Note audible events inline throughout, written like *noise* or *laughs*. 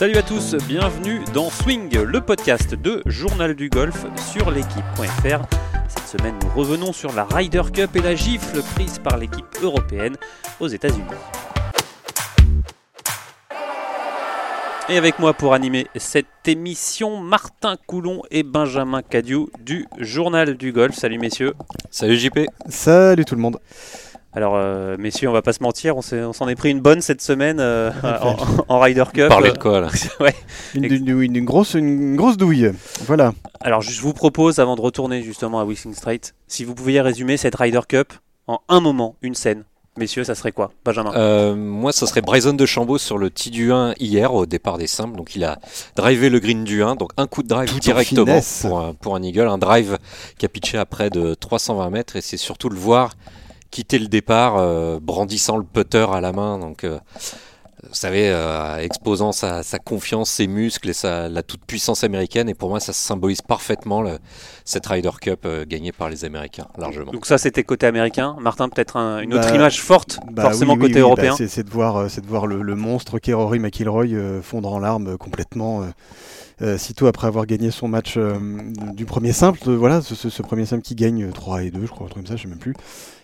Salut à tous, bienvenue dans Swing, le podcast de Journal du Golf sur l'équipe.fr. Cette semaine, nous revenons sur la Ryder Cup et la gifle prise par l'équipe européenne aux États-Unis. Et avec moi pour animer cette émission, Martin Coulon et Benjamin Cadieu du Journal du Golf. Salut messieurs. Salut JP. Salut tout le monde. Alors, euh, messieurs, on va pas se mentir, on s'en est pris une bonne cette semaine euh, en, en Ryder Cup. Parlez de quoi là *laughs* Ouais. Une, une- une- une grosse, une grosse douille. Voilà. Alors, je vous propose, avant de retourner justement à Whistling Straight, si vous pouviez résumer cette Ryder Cup en un moment, une scène. Messieurs, ça serait quoi? Benjamin Euh, Moi, ce serait Bryson de Chambaud sur le tee du 1 hier au départ des simples. Donc, il a drivé le green du 1, donc un coup de drive Tout directement pour un, pour un eagle, un drive qui a pitché à près de 320 mètres. Et c'est surtout le voir quitter le départ, euh, brandissant le putter à la main. Donc, euh, vous savez, euh, exposant sa, sa confiance, ses muscles et sa, la toute puissance américaine. Et pour moi, ça symbolise parfaitement le- cette Ryder Cup euh, gagnée par les Américains, largement. Donc ça, c'était côté américain. Martin, peut-être un- une autre Bah, image forte, Bah forcément oui, oui, côté oui, bah, européen. c'est- c'est de voir, euh, c'est de voir le, le monstre qu'est Rory McIlroy euh, fondre en larmes euh, complètement. euh, euh, sitôt après avoir gagné son match euh, du premier simple, euh, voilà, ce, ce- ce premier simple qui gagne euh, 3 et 2, je crois, un truc comme ça, je sais même plus.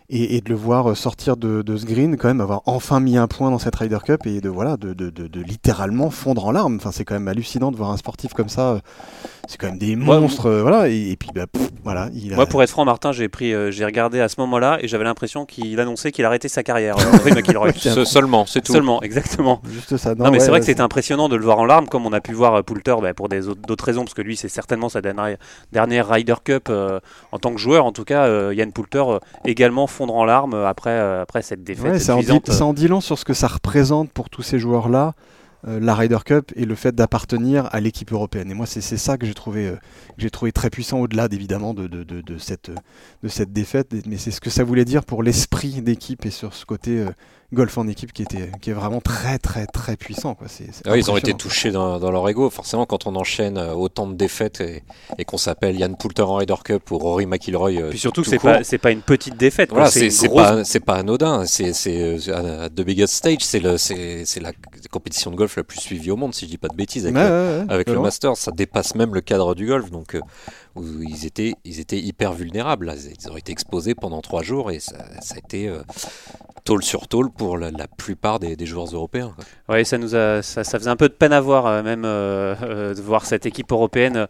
Et, et de le voir euh, sortir de, de ce green, quand même, avoir enfin mis un point dans cette Ryder Cup et de, voilà, de, de- de- de littéralement fondre en larmes. Enfin, c'est quand même hallucinant de voir un sportif comme ça. euh, C'est quand même des monstres, euh, voilà. Et, et puis, bah, pff, voilà, il a, Moi, pour être franc, Martin, j'ai pris, euh, j'ai regardé à ce moment-là et j'avais l'impression qu'il annonçait qu'il arrêtait sa carrière. euh. *laughs* Ce- seulement, c'est tout. Seulement, exactement. juste ça. Non, mais ouais, c'est vrai ouais, que c'était impressionnant de le voir en larmes, comme on a pu voir euh, Poulter bah, pour des autres- d'autres raisons, parce que lui, c'est certainement sa dernière, dernière Ryder Cup euh, en tant que joueur. En tout cas, euh, Yann Poulter euh, également fondre en larmes après, euh, après cette défaite Ouais, ça, en dit, épuisante. ça en dit long sur ce que ça représente pour tous ces joueurs-là, euh, la Ryder Cup et le fait d'appartenir à l'équipe européenne. Et moi, c'est ça que j'ai trouvé, euh, j'ai trouvé très puissant au-delà, évidemment, de, de, de, de cette, de cette défaite. Mais c'est ce que ça voulait dire pour l'esprit d'équipe et sur ce côté golf en équipe qui, était, qui est vraiment très, très, très puissant. Quoi. Ah oui, ils ont été touchés dans, dans leur ego. Forcément, quand on enchaîne euh, autant de défaites et, et qu'on s'appelle Yann Poulter en Ryder Cup ou Rory McIlroy, euh, Puis surtout que c'est pas, c'est pas une petite défaite. voilà, c'est grosse pas, pas anodin. C'est c'est, euh, The Biggest Stage, c'est le- c'est c'est la compétition de golf la plus suivie au monde, si je dis pas de bêtises. Avec, le, ouais, ouais, avec le. Masters, ça dépasse même le cadre du golf. Donc, euh, où ils étaient, ils étaient hyper vulnérables. là. Ils ont été exposés pendant trois jours et ça, ça a été euh, tôle sur tôle pour la, la plupart des, des joueurs européens. Ouais, ça nous a, ça, ça faisait un peu de peine à voir, euh, même euh, euh, de voir cette équipe européenne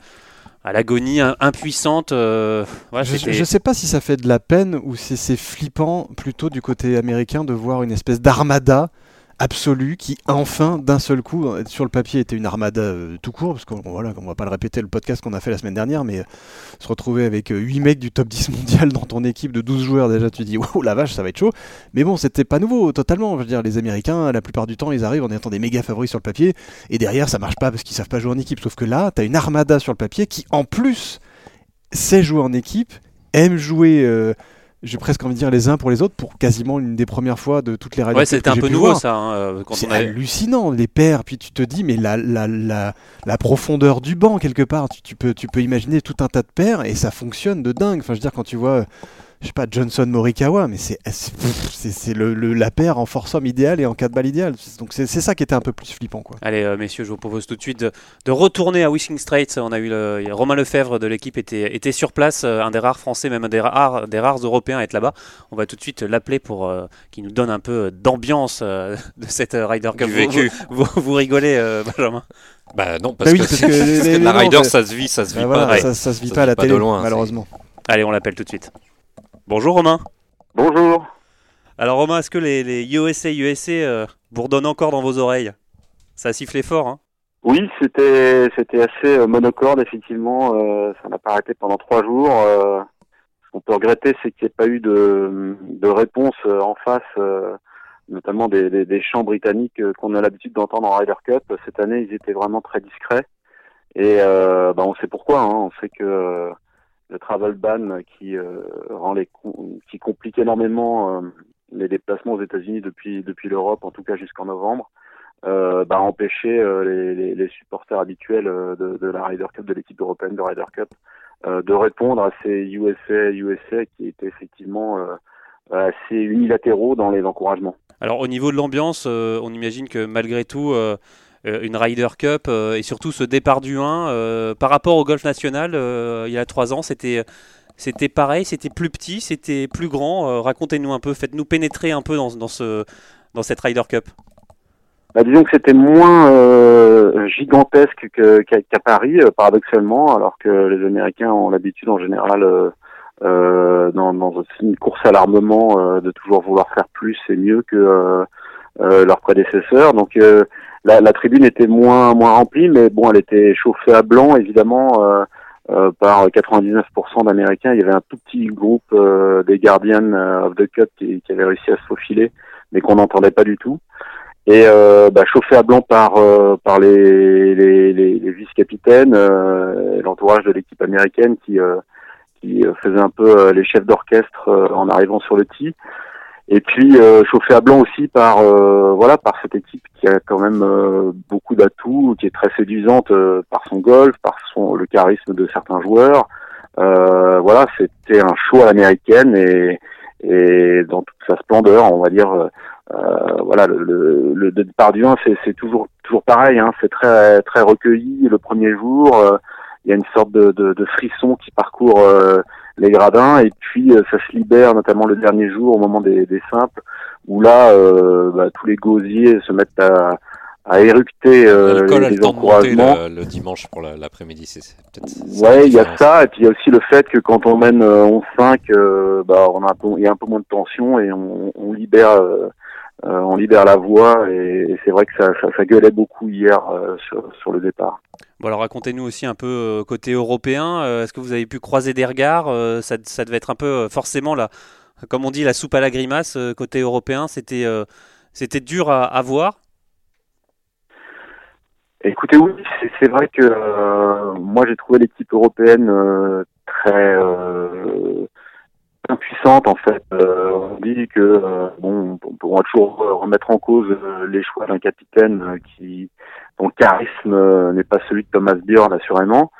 à l'agonie, impuissante. euh, Je, je sais pas si ça fait de la peine ou si c'est flippant plutôt du côté américain de voir une espèce d'armada absolue qui enfin d'un seul coup euh, sur le papier était une armada euh, tout court parce qu'on voilà on va pas le répéter le podcast qu'on a fait la semaine dernière mais euh, se retrouver avec 8 mecs du top 10 *laughs* mondial dans ton équipe de 12 joueurs déjà tu dis waouh la vache ça va être chaud. Mais bon c'était pas nouveau totalement. Je veux dire les américains la plupart du temps ils arrivent en étant des méga favoris sur le papier et derrière ça marche pas parce qu'ils savent pas jouer en équipe. Sauf que là tu as une armada sur le papier qui en plus sait jouer en équipe, aime jouer, j'ai presque envie de dire les uns pour les autres, pour quasiment une des premières fois de toutes les Ryder Ouais, c'était un peu nouveau voir. ça. hein, euh, quand C'est avait- hallucinant, les paires. Puis tu te dis, mais la, la, la, la profondeur du banc, quelque part, tu, tu peux, tu peux imaginer tout un tas de paires et ça fonctionne de dingue. Enfin, je veux dire, quand tu vois, euh, je sais pas, Johnson Morikawa, mais c'est le, le- la paire en force homme idéal et en 4 balles idéal. Donc c'est c'est ça qui était un peu plus flippant, quoi. Allez, euh, messieurs, je vous propose tout de suite de, de retourner à Wishing Straits. On a eu le, Romain Lefebvre de l'équipe était, était sur place, euh, un des rares Français, même un des rares, des rares Européens à être là-bas. On va tout de suite l'appeler pour euh, qu'il nous donne un peu d'ambiance euh, *laughs* de cette euh, Ryder Cup. Vécu. Vous, vous- vous rigolez, euh, Benjamin? Bah non, parce Bah oui, que, parce que *laughs* parce que la Ryder, ça se vit, ça se vit Ah, pas. voilà, Ouais. ça, ça se vit Ça pas à la vit télé, loin, malheureusement. Allez, on l'appelle tout de suite. Bonjour Romain. Bonjour. Alors Romain, est-ce que les, les USA USA euh, bourdonnent encore dans vos oreilles? Ça a sifflé fort, hein? Oui, c'était c'était assez euh, monocorde effectivement. euh, ça n'a pas arrêté pendant trois jours. euh, ce qu'on peut regretter, c'est qu'il n'y ait pas eu de, de réponse en face, notamment des, des, britanniques qu'on a l'habitude d'entendre en Ryder Cup. Cette année, ils étaient vraiment très discrets. Et bah, on sait pourquoi. Hein. On sait que le travel ban qui euh, rend les qui complique énormément euh, les déplacements aux États-Unis depuis depuis l'Europe, en tout cas jusqu'en novembre. euh, bah, empêcher euh, les, les, les supporters habituels euh, de, de la Ryder Cup, de l'équipe européenne de Ryder Cup, de répondre à ces USA USA qui étaient effectivement assez unilatéraux dans les encouragements. Alors au niveau de l'ambiance, on imagine que malgré tout, une Ryder Cup et surtout ce départ du 1 par rapport au golf national il y a trois ans, c'était c'était pareil, c'était plus petit, c'était plus grand. Racontez-nous un peu, faites-nous pénétrer un peu dans, dans, ce, dans cette Ryder Cup. Bah, disons que c'était moins euh, gigantesque qu'à Paris, euh, paradoxalement, alors que les Américains ont l'habitude en général, euh, euh dans, une course à l'armement, de toujours vouloir faire plus et mieux que leurs prédécesseurs. Donc la, la, tribune était moins moins remplie, mais bon, elle était chauffée à blanc, évidemment. par 99% d'Américains, il y avait un tout petit groupe des Guardians of the Cup qui, qui avait réussi à se faufiler, mais qu'on n'entendait pas du tout et euh, bah, chauffé à blanc par euh, par les, les, les, vice-capitaines, euh, l'entourage de l'équipe américaine qui euh, qui faisait un peu les chefs d'orchestre en arrivant sur le tee. Et puis chauffé à blanc aussi par voilà par cette équipe qui a quand même beaucoup d'atouts, qui est très séduisante par son golf, par son le charisme de certains joueurs. voilà, c'était un show à l'américaine et et dans toute sa splendeur, on va dire euh, voilà, le, le, départ du 1, c'est toujours toujours pareil. Hein, c'est très très recueilli le premier jour. Euh, il y a une sorte de, de, de frisson qui parcourt euh, les gradins et puis ça se libère, notamment le dernier jour au moment des, des simples, où là bah, tous les gosiers se mettent à, à éructer euh, les encouragements. Le, le, dimanche pour l'après-midi, c'est peut-être. Ouais, il y a ça, et puis il y a aussi le fait que quand on mène 11-5, euh, bah, on a un peu, il y a un peu moins de tension et on, on libère euh, on libère la voie et, c'est vrai que ça, ça, gueulait beaucoup hier euh, sur, le départ. Bon alors racontez-nous aussi un peu euh, côté européen, est-ce que vous avez pu croiser des regards ça, ça, devait être un peu forcément là, comme on dit la soupe à la grimace côté européen, c'était c'était dur à, voir? Écoutez oui, c'est vrai que moi j'ai trouvé l'équipe européenne très impuissante en fait. Euh, on dit que euh, bon, on pourra toujours remettre en cause euh, les choix d'un capitaine qui le charisme n'est pas celui de Thomas Bjorn assurément.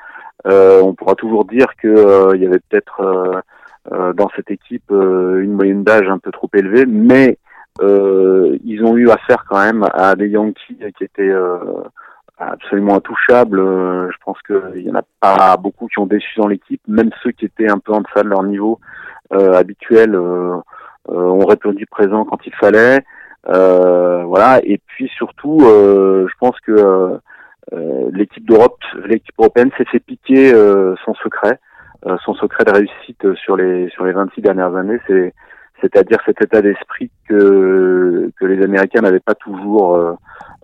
on pourra toujours dire que il y avait peut-être dans cette équipe une moyenne d'âge un peu trop élevée, mais ils ont eu affaire quand même à des Yankees qui étaient absolument intouchables. je pense qu'il y en a pas beaucoup qui ont déçu dans l'équipe, même ceux qui étaient un peu en deçà de leur niveau euh, euh, euh, ont répondu présent quand il fallait. Voilà. Et puis surtout, je pense que l'équipe d'Europe, l'équipe européenne s'est fait piquer son secret, son secret de réussite sur les sur les 26 dernières années, c'est c'est-à-dire cet état d'esprit que que les Américains n'avaient pas toujours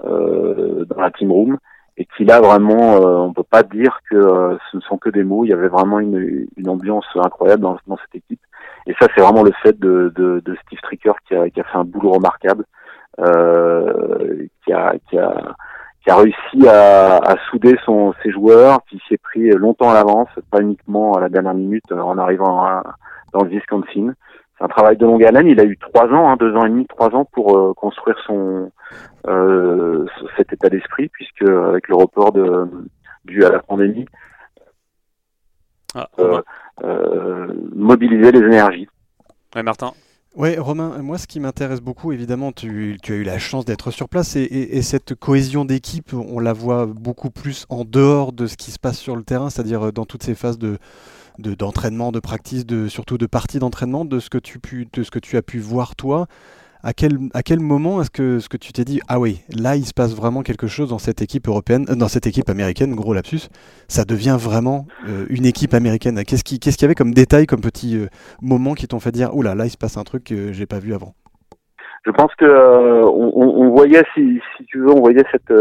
euh, dans la team room et qu'il a vraiment, euh, on peut pas dire que ce ne sont que des mots. Il y avait vraiment une, une ambiance incroyable dans, dans cette équipe. Et ça, c'est vraiment le fait de, de, de Steve Stricker qui a, qui a, fait un boulot remarquable, euh, qui, a, qui, a, qui a réussi à, à souder son, ses joueurs, qui s'est pris longtemps à l'avance, pas uniquement à la dernière minute en arrivant dans le Wisconsin. Un travail de longue haleine. Il a eu trois ans, hein, deux ans et demi, trois ans pour euh, construire son euh, cet état d'esprit, puisque avec le report de, dû à la pandémie, ah, euh, euh, mobiliser les énergies. Ouais, Martin. Oui, Romain, moi ce qui m'intéresse beaucoup, évidemment, tu, as eu la chance d'être sur place et, cette cohésion d'équipe, on la voit beaucoup plus en dehors de ce qui se passe sur le terrain, c'est-à-dire dans toutes ces phases de d'entraînement, de, practice, de, surtout de parties d'entraînement, de, ce que tu de as pu voir toi à quel, à quel moment est-ce que, ce que tu t'es dit ah oui là il se passe vraiment quelque chose dans cette équipe européenne euh, dans cette équipe américaine gros lapsus ça devient vraiment euh, une équipe américaine. Qu'est-ce qu'il qu'est-ce qu'il y avait comme détail comme petit euh, moment qui t'ont fait dire oula là il se passe un truc que j'ai pas vu avant? Je pense que on, on, voyait si, tu veux on voyait cette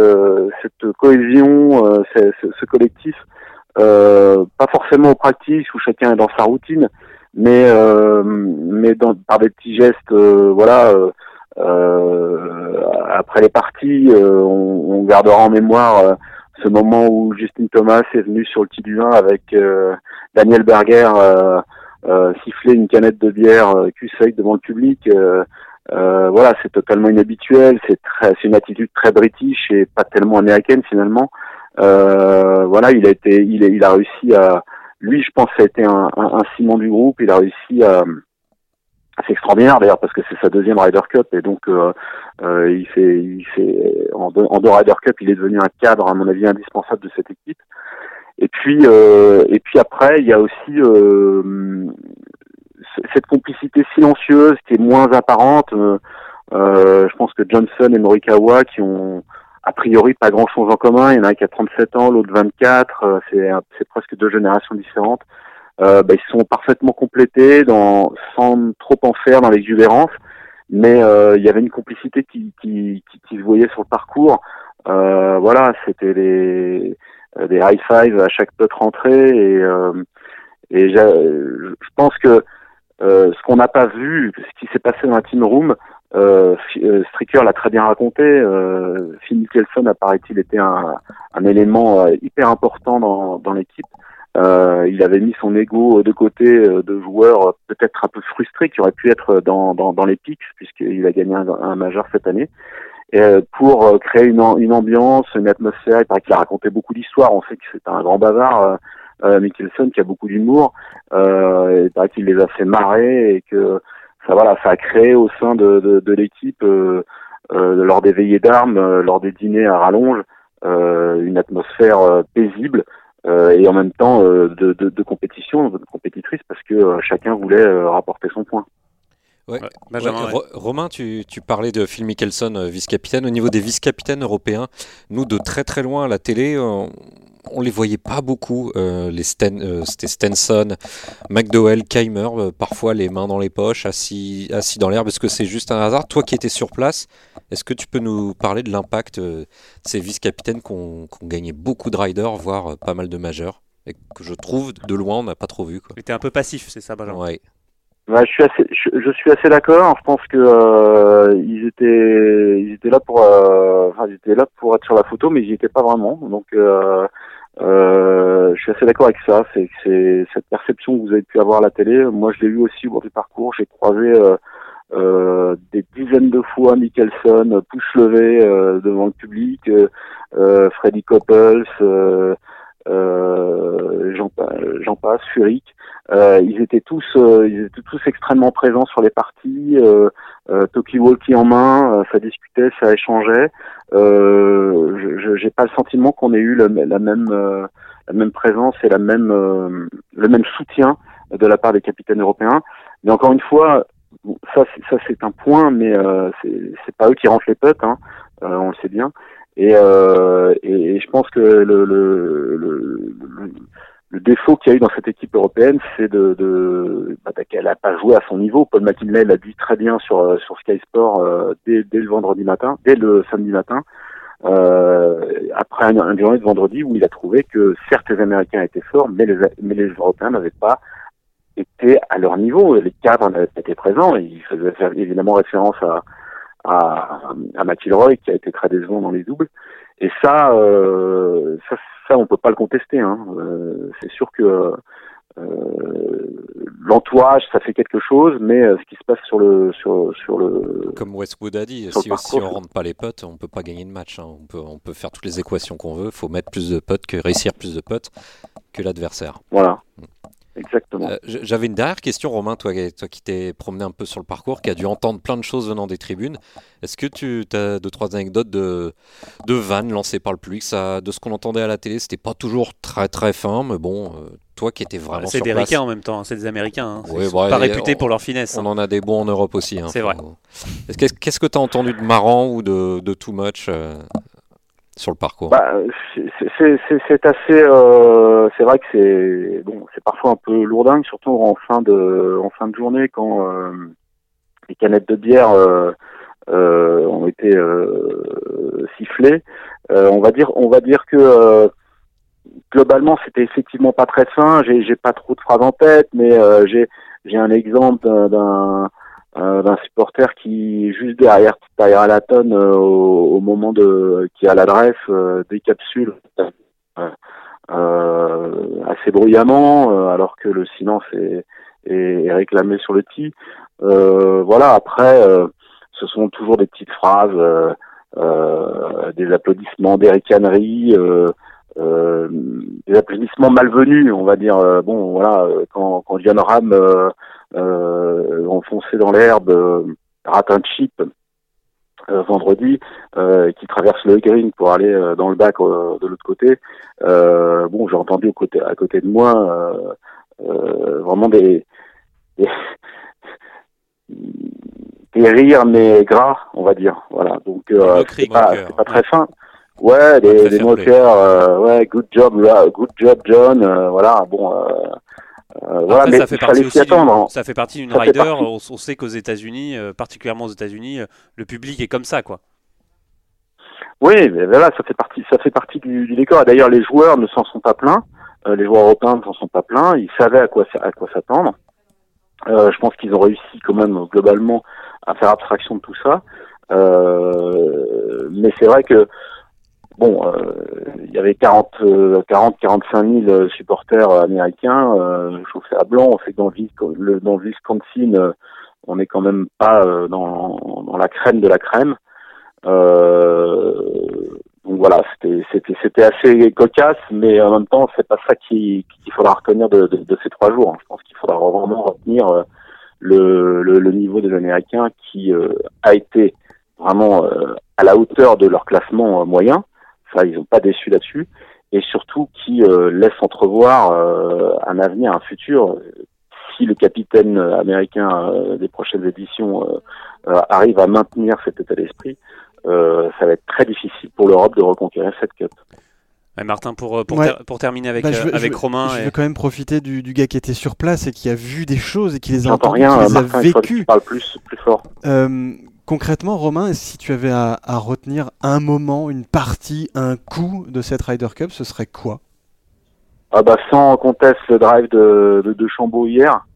cette cohésion ce, collectif pas forcément en pratique où chacun est dans sa routine mais euh, mais dans, par des petits gestes, euh, voilà. Euh, après les parties, on, on, gardera en mémoire ce moment où Justin Thomas est venu sur le petit du avec Daniel Berger siffler une canette de bière euh, sec devant le public. voilà, c'est totalement inhabituel. C'est très, c'est une attitude très british et pas tellement américaine finalement. Voilà, il a été, il, il a réussi à, lui, je pense, ça a été un, un, ciment du groupe. Il a réussi à, c'est extraordinaire d'ailleurs parce que c'est sa deuxième Ryder Cup et donc euh, euh, il fait, il fait en, deux, en deux Ryder Cup, il est devenu un cadre à mon avis indispensable de cette équipe. Et puis euh, et puis après il y a aussi euh, cette complicité silencieuse qui est moins apparente. Euh, je pense que Johnson et Morikawa qui ont a priori pas grand chose en commun. Il y en a un qui a 37 ans, l'autre 24. c'est c'est presque deux générations différentes euh, bah, ils sont parfaitement complétés dans, sans trop en faire dans l'exubérance, mais euh, il y avait une complicité qui, qui, qui, se voyait sur le parcours. Euh, voilà, c'était des, euh, des high five à chaque putt rentrée et, euh, et je pense que euh, ce qu'on n'a pas vu, ce qui s'est passé dans la team room, euh, Stricker l'a très bien raconté. Euh, Phil Mickelson, apparaît-il, était un, un élément hyper important dans, dans l'équipe. Euh, il avait mis son ego de côté euh, de joueurs peut-être un peu frustrés qui auraient pu être dans, dans, dans les pics puisqu'il a gagné un, majeur cette année. Et euh, pour créer une, une ambiance, une atmosphère, il paraît qu'il a raconté beaucoup d'histoires. On sait que c'est un grand bavard, euh, Mikkelsen, qui a beaucoup d'humour. Euh, il paraît qu'il les a fait marrer et que ça voilà, ça a créé au sein de, l'équipe euh, lors des veillées d'armes, lors des dîners à rallonge, une atmosphère paisible. Euh, et en même temps euh, de, de, de, compétition, de compétitrice, parce que euh, chacun voulait rapporter son point. Ouais. Romain, tu, tu, parlais de Phil Mickelson, vice-capitaine. Au niveau des vice-capitaines européens, nous, de très très loin à la télé, on, on les voyait pas beaucoup. Euh, les Sten, c'était Stenson, McDowell, Keimer, parfois les mains dans les poches, assis, assis dans l'herbe. Est-ce que c'est juste un hasard? Toi qui étais sur place, est-ce que tu peux nous parler de l'impact de ces vice-capitaines qui ont, gagné beaucoup de riders, voire pas mal de majeurs, et que je trouve de loin on n'a pas trop vu. Quoi? était un peu passif, c'est ça, Benjamin? Ouais. Ouais, je suis assez, je, suis assez d'accord. Je pense que euh, ils étaient, ils étaient là pour, euh, enfin, ils étaient là pour être sur la photo, mais ils n'y étaient pas vraiment. Donc, euh, euh, je suis assez d'accord avec ça. C'est c'est cette perception que vous avez pu avoir à la télé. Moi, je l'ai eu aussi au bord du parcours. J'ai croisé euh, euh, des dizaines de fois Mickelson, pouce levé devant le public, Freddy Couples, Jean, Jean passe, Furyk. Euh, ils étaient tous, euh, ils étaient tous extrêmement présents sur les parties. Euh, euh Toki Walkie en main, ça discutait, ça échangeait. je J'ai pas le sentiment qu'on ait eu la même, la même présence et la même, le même soutien de la part des capitaines européens. Mais encore une fois, ça, ça c'est un point, mais c'est pas eux qui rentrent les putts, hein, on le sait bien. Et, et, et, je pense que le, le, le, le défaut qu'il y a eu dans cette équipe européenne, c'est de, de bah, qu'elle n'a pas joué à son niveau. Paul McKinley l'a dit très bien sur euh, sur Sky Sport euh, dès, dès, le vendredi matin, dès le samedi matin, euh, après un, un, journée de vendredi où il a trouvé que certes les Américains étaient forts, mais les, mais les Européens n'avaient pas été à leur niveau. Les cadres n'avaient pas été présents. Il faisait évidemment référence à à, à McIlroy qui a été très décevant dans les doubles. Et ça, euh, ça, ça, on peut pas le contester. Hein. Euh, c'est sûr que euh, l'entourage, ça fait quelque chose, mais euh, ce qui se passe sur le sur sur le comme Westwood a dit, si, si, on rentre pas les potes, on peut pas gagner de match. Hein. On peut on peut faire toutes les équations qu'on veut, faut mettre plus de potes que réussir plus de potes que l'adversaire. Voilà. Exactement. Euh, j'avais une dernière question, Romain, toi, toi qui t'es promené un peu sur le parcours, qui a dû entendre plein de choses venant des tribunes. Est-ce que tu as deux, trois anecdotes de, de vannes lancées par le public? Ça, De ce qu'on entendait à la télé, c'était pas toujours très très fin, mais bon, euh, toi qui étais vraiment C'est des Ricains en même temps, hein, c'est des Américains. Hein. pas réputés pour leur finesse. On hein. en a des bons en Europe aussi. c'est vrai. Qu'est-ce que tu as entendu de marrant ou de, de too much euh, sur le parcours bah, C'est assez, euh, c'est vrai que c'est bon, c'est parfois un peu lourdingue, surtout en fin de, en fin de journée quand euh, les canettes de bière euh, euh ont été euh, sifflées. Euh, on va dire, on va dire que globalement c'était effectivement pas très fin. J'ai pas trop de phrases en tête, mais j'ai j'ai un exemple d'un euh, d'un supporter qui juste derrière derrière la tonne euh, au, moment de qui a l'adresse euh, des capsules assez bruyamment alors que le silence est, est, réclamé sur le tee. voilà après ce sont toujours des petites phrases des applaudissements des ricaneries euh, des applaudissements malvenus, on va dire. Euh, bon, voilà, euh, quand, quand John Ram euh, enfoncé dans l'herbe rate un chip vendredi, qui traverse le green pour aller dans le bac de l'autre côté. bon, j'ai entendu à côté, à côté de moi vraiment des, des, *laughs* des rires mais gras, on va dire. Voilà, donc c'est pas, pas très fin. Ouais, des, des moqueurs, ouais, good job, good job, John. Euh, voilà, bon. Euh, euh voilà, mais ça fait, partie aussi attendre. ça fait partie d'une rider. On, on, sait qu'aux États-Unis, particulièrement aux États-Unis, le public est comme ça, quoi. Oui, mais voilà, ça fait partie, ça fait partie du, du décor. D'ailleurs, les joueurs ne s'en sont pas plaints. les joueurs européens ne s'en sont pas plaints. Ils savaient à quoi, à quoi s'attendre. je pense qu'ils ont réussi quand même globalement à faire abstraction de tout ça. mais c'est vrai que bon, euh, il y avait 40, 40, 45 000 supporters américains euh, chauffés à blanc. On sait que dans le, dans Wisconsin, euh, on n'est quand même pas euh, dans, dans la crème de la crème. Euh, donc voilà, c'était assez cocasse, mais en même temps, c'est pas ça qu'il faudra retenir de, de, de, ces trois jours. Je pense qu'il faudra vraiment retenir le, le, le, niveau des Américains qui a été vraiment à la hauteur de leur classement moyen ils n'ont pas déçu là-dessus, et surtout qui euh, laisse entrevoir euh, un avenir, un futur. Si le capitaine américain euh, des prochaines éditions arrive à maintenir cet état d'esprit, ça va être très difficile pour l'Europe de reconquérir cette cup. Martin, pour, pour, pour, terminer avec, bah, avec Romain. Je veux quand même profiter du, du, gars qui était sur place et qui a vu des choses et qui les a entendues, qui les a vécues. Parle plus, plus fort. Concrètement, Romain, si tu avais à, retenir un moment, une partie, un coup de cette Ryder Cup, ce serait quoi? Ah bah sans conteste le drive de, de, Chambaud hier.